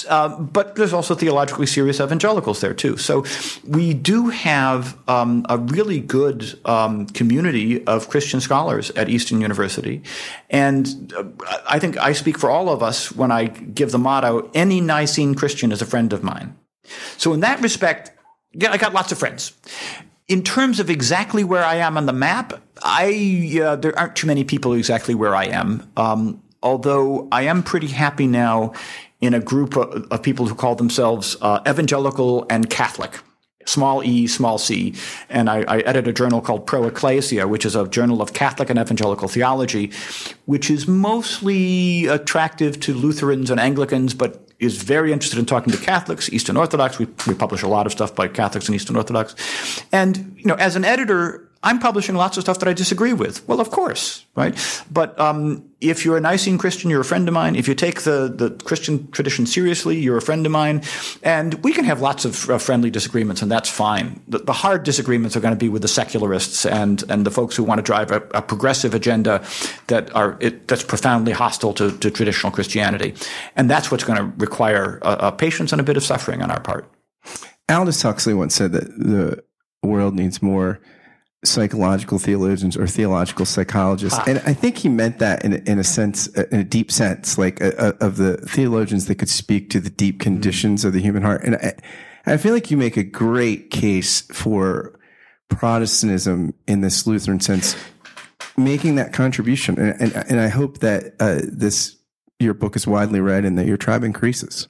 Uh, but there's also theologically serious evangelicals there too. So we do have um, a really good um, community of Christian scholars at Eastern University. And uh, I think I speak for all of us when I give the motto, any Nicene Christian is a friend of mine. So in that respect, I got lots of friends. In terms of exactly where I am on the map, I uh, there aren't too many people exactly where I am. Um, although I am pretty happy now in a group of, of people who call themselves uh, evangelical and Catholic. Small e, small c. And I, I edit a journal called Pro Ecclesia, which is a journal of Catholic and evangelical theology, which is mostly attractive to Lutherans and Anglicans, but is very interested in talking to Catholics, Eastern Orthodox. We, we publish a lot of stuff by Catholics and Eastern Orthodox. And, you know, as an editor, I'm publishing lots of stuff that I disagree with. Well, of course, right? But um, if you're a Nicene Christian, you're a friend of mine. If you take the, the Christian tradition seriously, you're a friend of mine. And we can have lots of uh, friendly disagreements, and that's fine. The, the, hard disagreements are going to be with the secularists and, and the folks who want to drive a, a progressive agenda that are it, that's profoundly hostile to, to, traditional Christianity. And that's what's going to require a patience and a bit of suffering on our part. Aldous Huxley once said that the world needs more psychological theologians or theological psychologists. Ah. And I think he meant that in, in a sense, in a deep sense, like a, a, of the theologians that could speak to the deep hmm. conditions of the human heart. And I, I feel like you make a great case for Protestantism in this Lutheran sense, making that contribution. And, and, and I hope that uh, this, your book is widely read and that your tribe increases.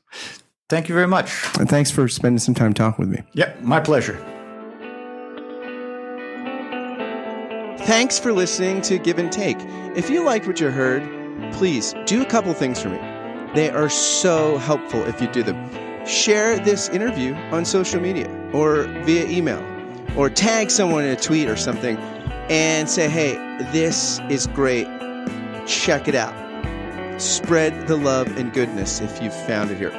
Thank you very much. And thanks for spending some time talking with me. Yep, my pleasure. Thanks for listening to Give and Take. If you liked what you heard, please do a couple things for me. They are so helpful if you do them. Share this interview on social media or via email, or tag someone in a tweet or something and say, hey, this is great. Check it out. Spread the love and goodness if you've found it here.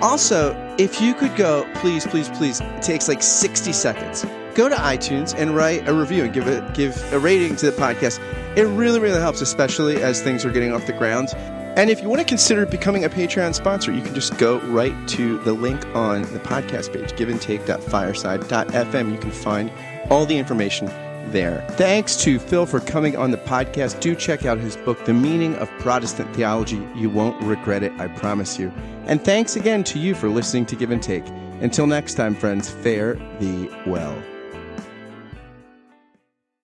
Also, if you could go, please, please, please, it takes like 60 seconds go to iTunes and write a review and give it give a rating to the podcast. It really, really helps, especially as things are getting off the ground. And if you want to consider becoming a Patreon sponsor, you can just go right to the link on the podcast page, giveandtake.fireside.fm. You can find all the information there. Thanks to Phil for coming on the podcast. Do check out his book, The Meaning of Protestant Theology. You won't regret it, I promise you. And thanks again to you for listening to Give and Take. Until next time, friends, fare thee well.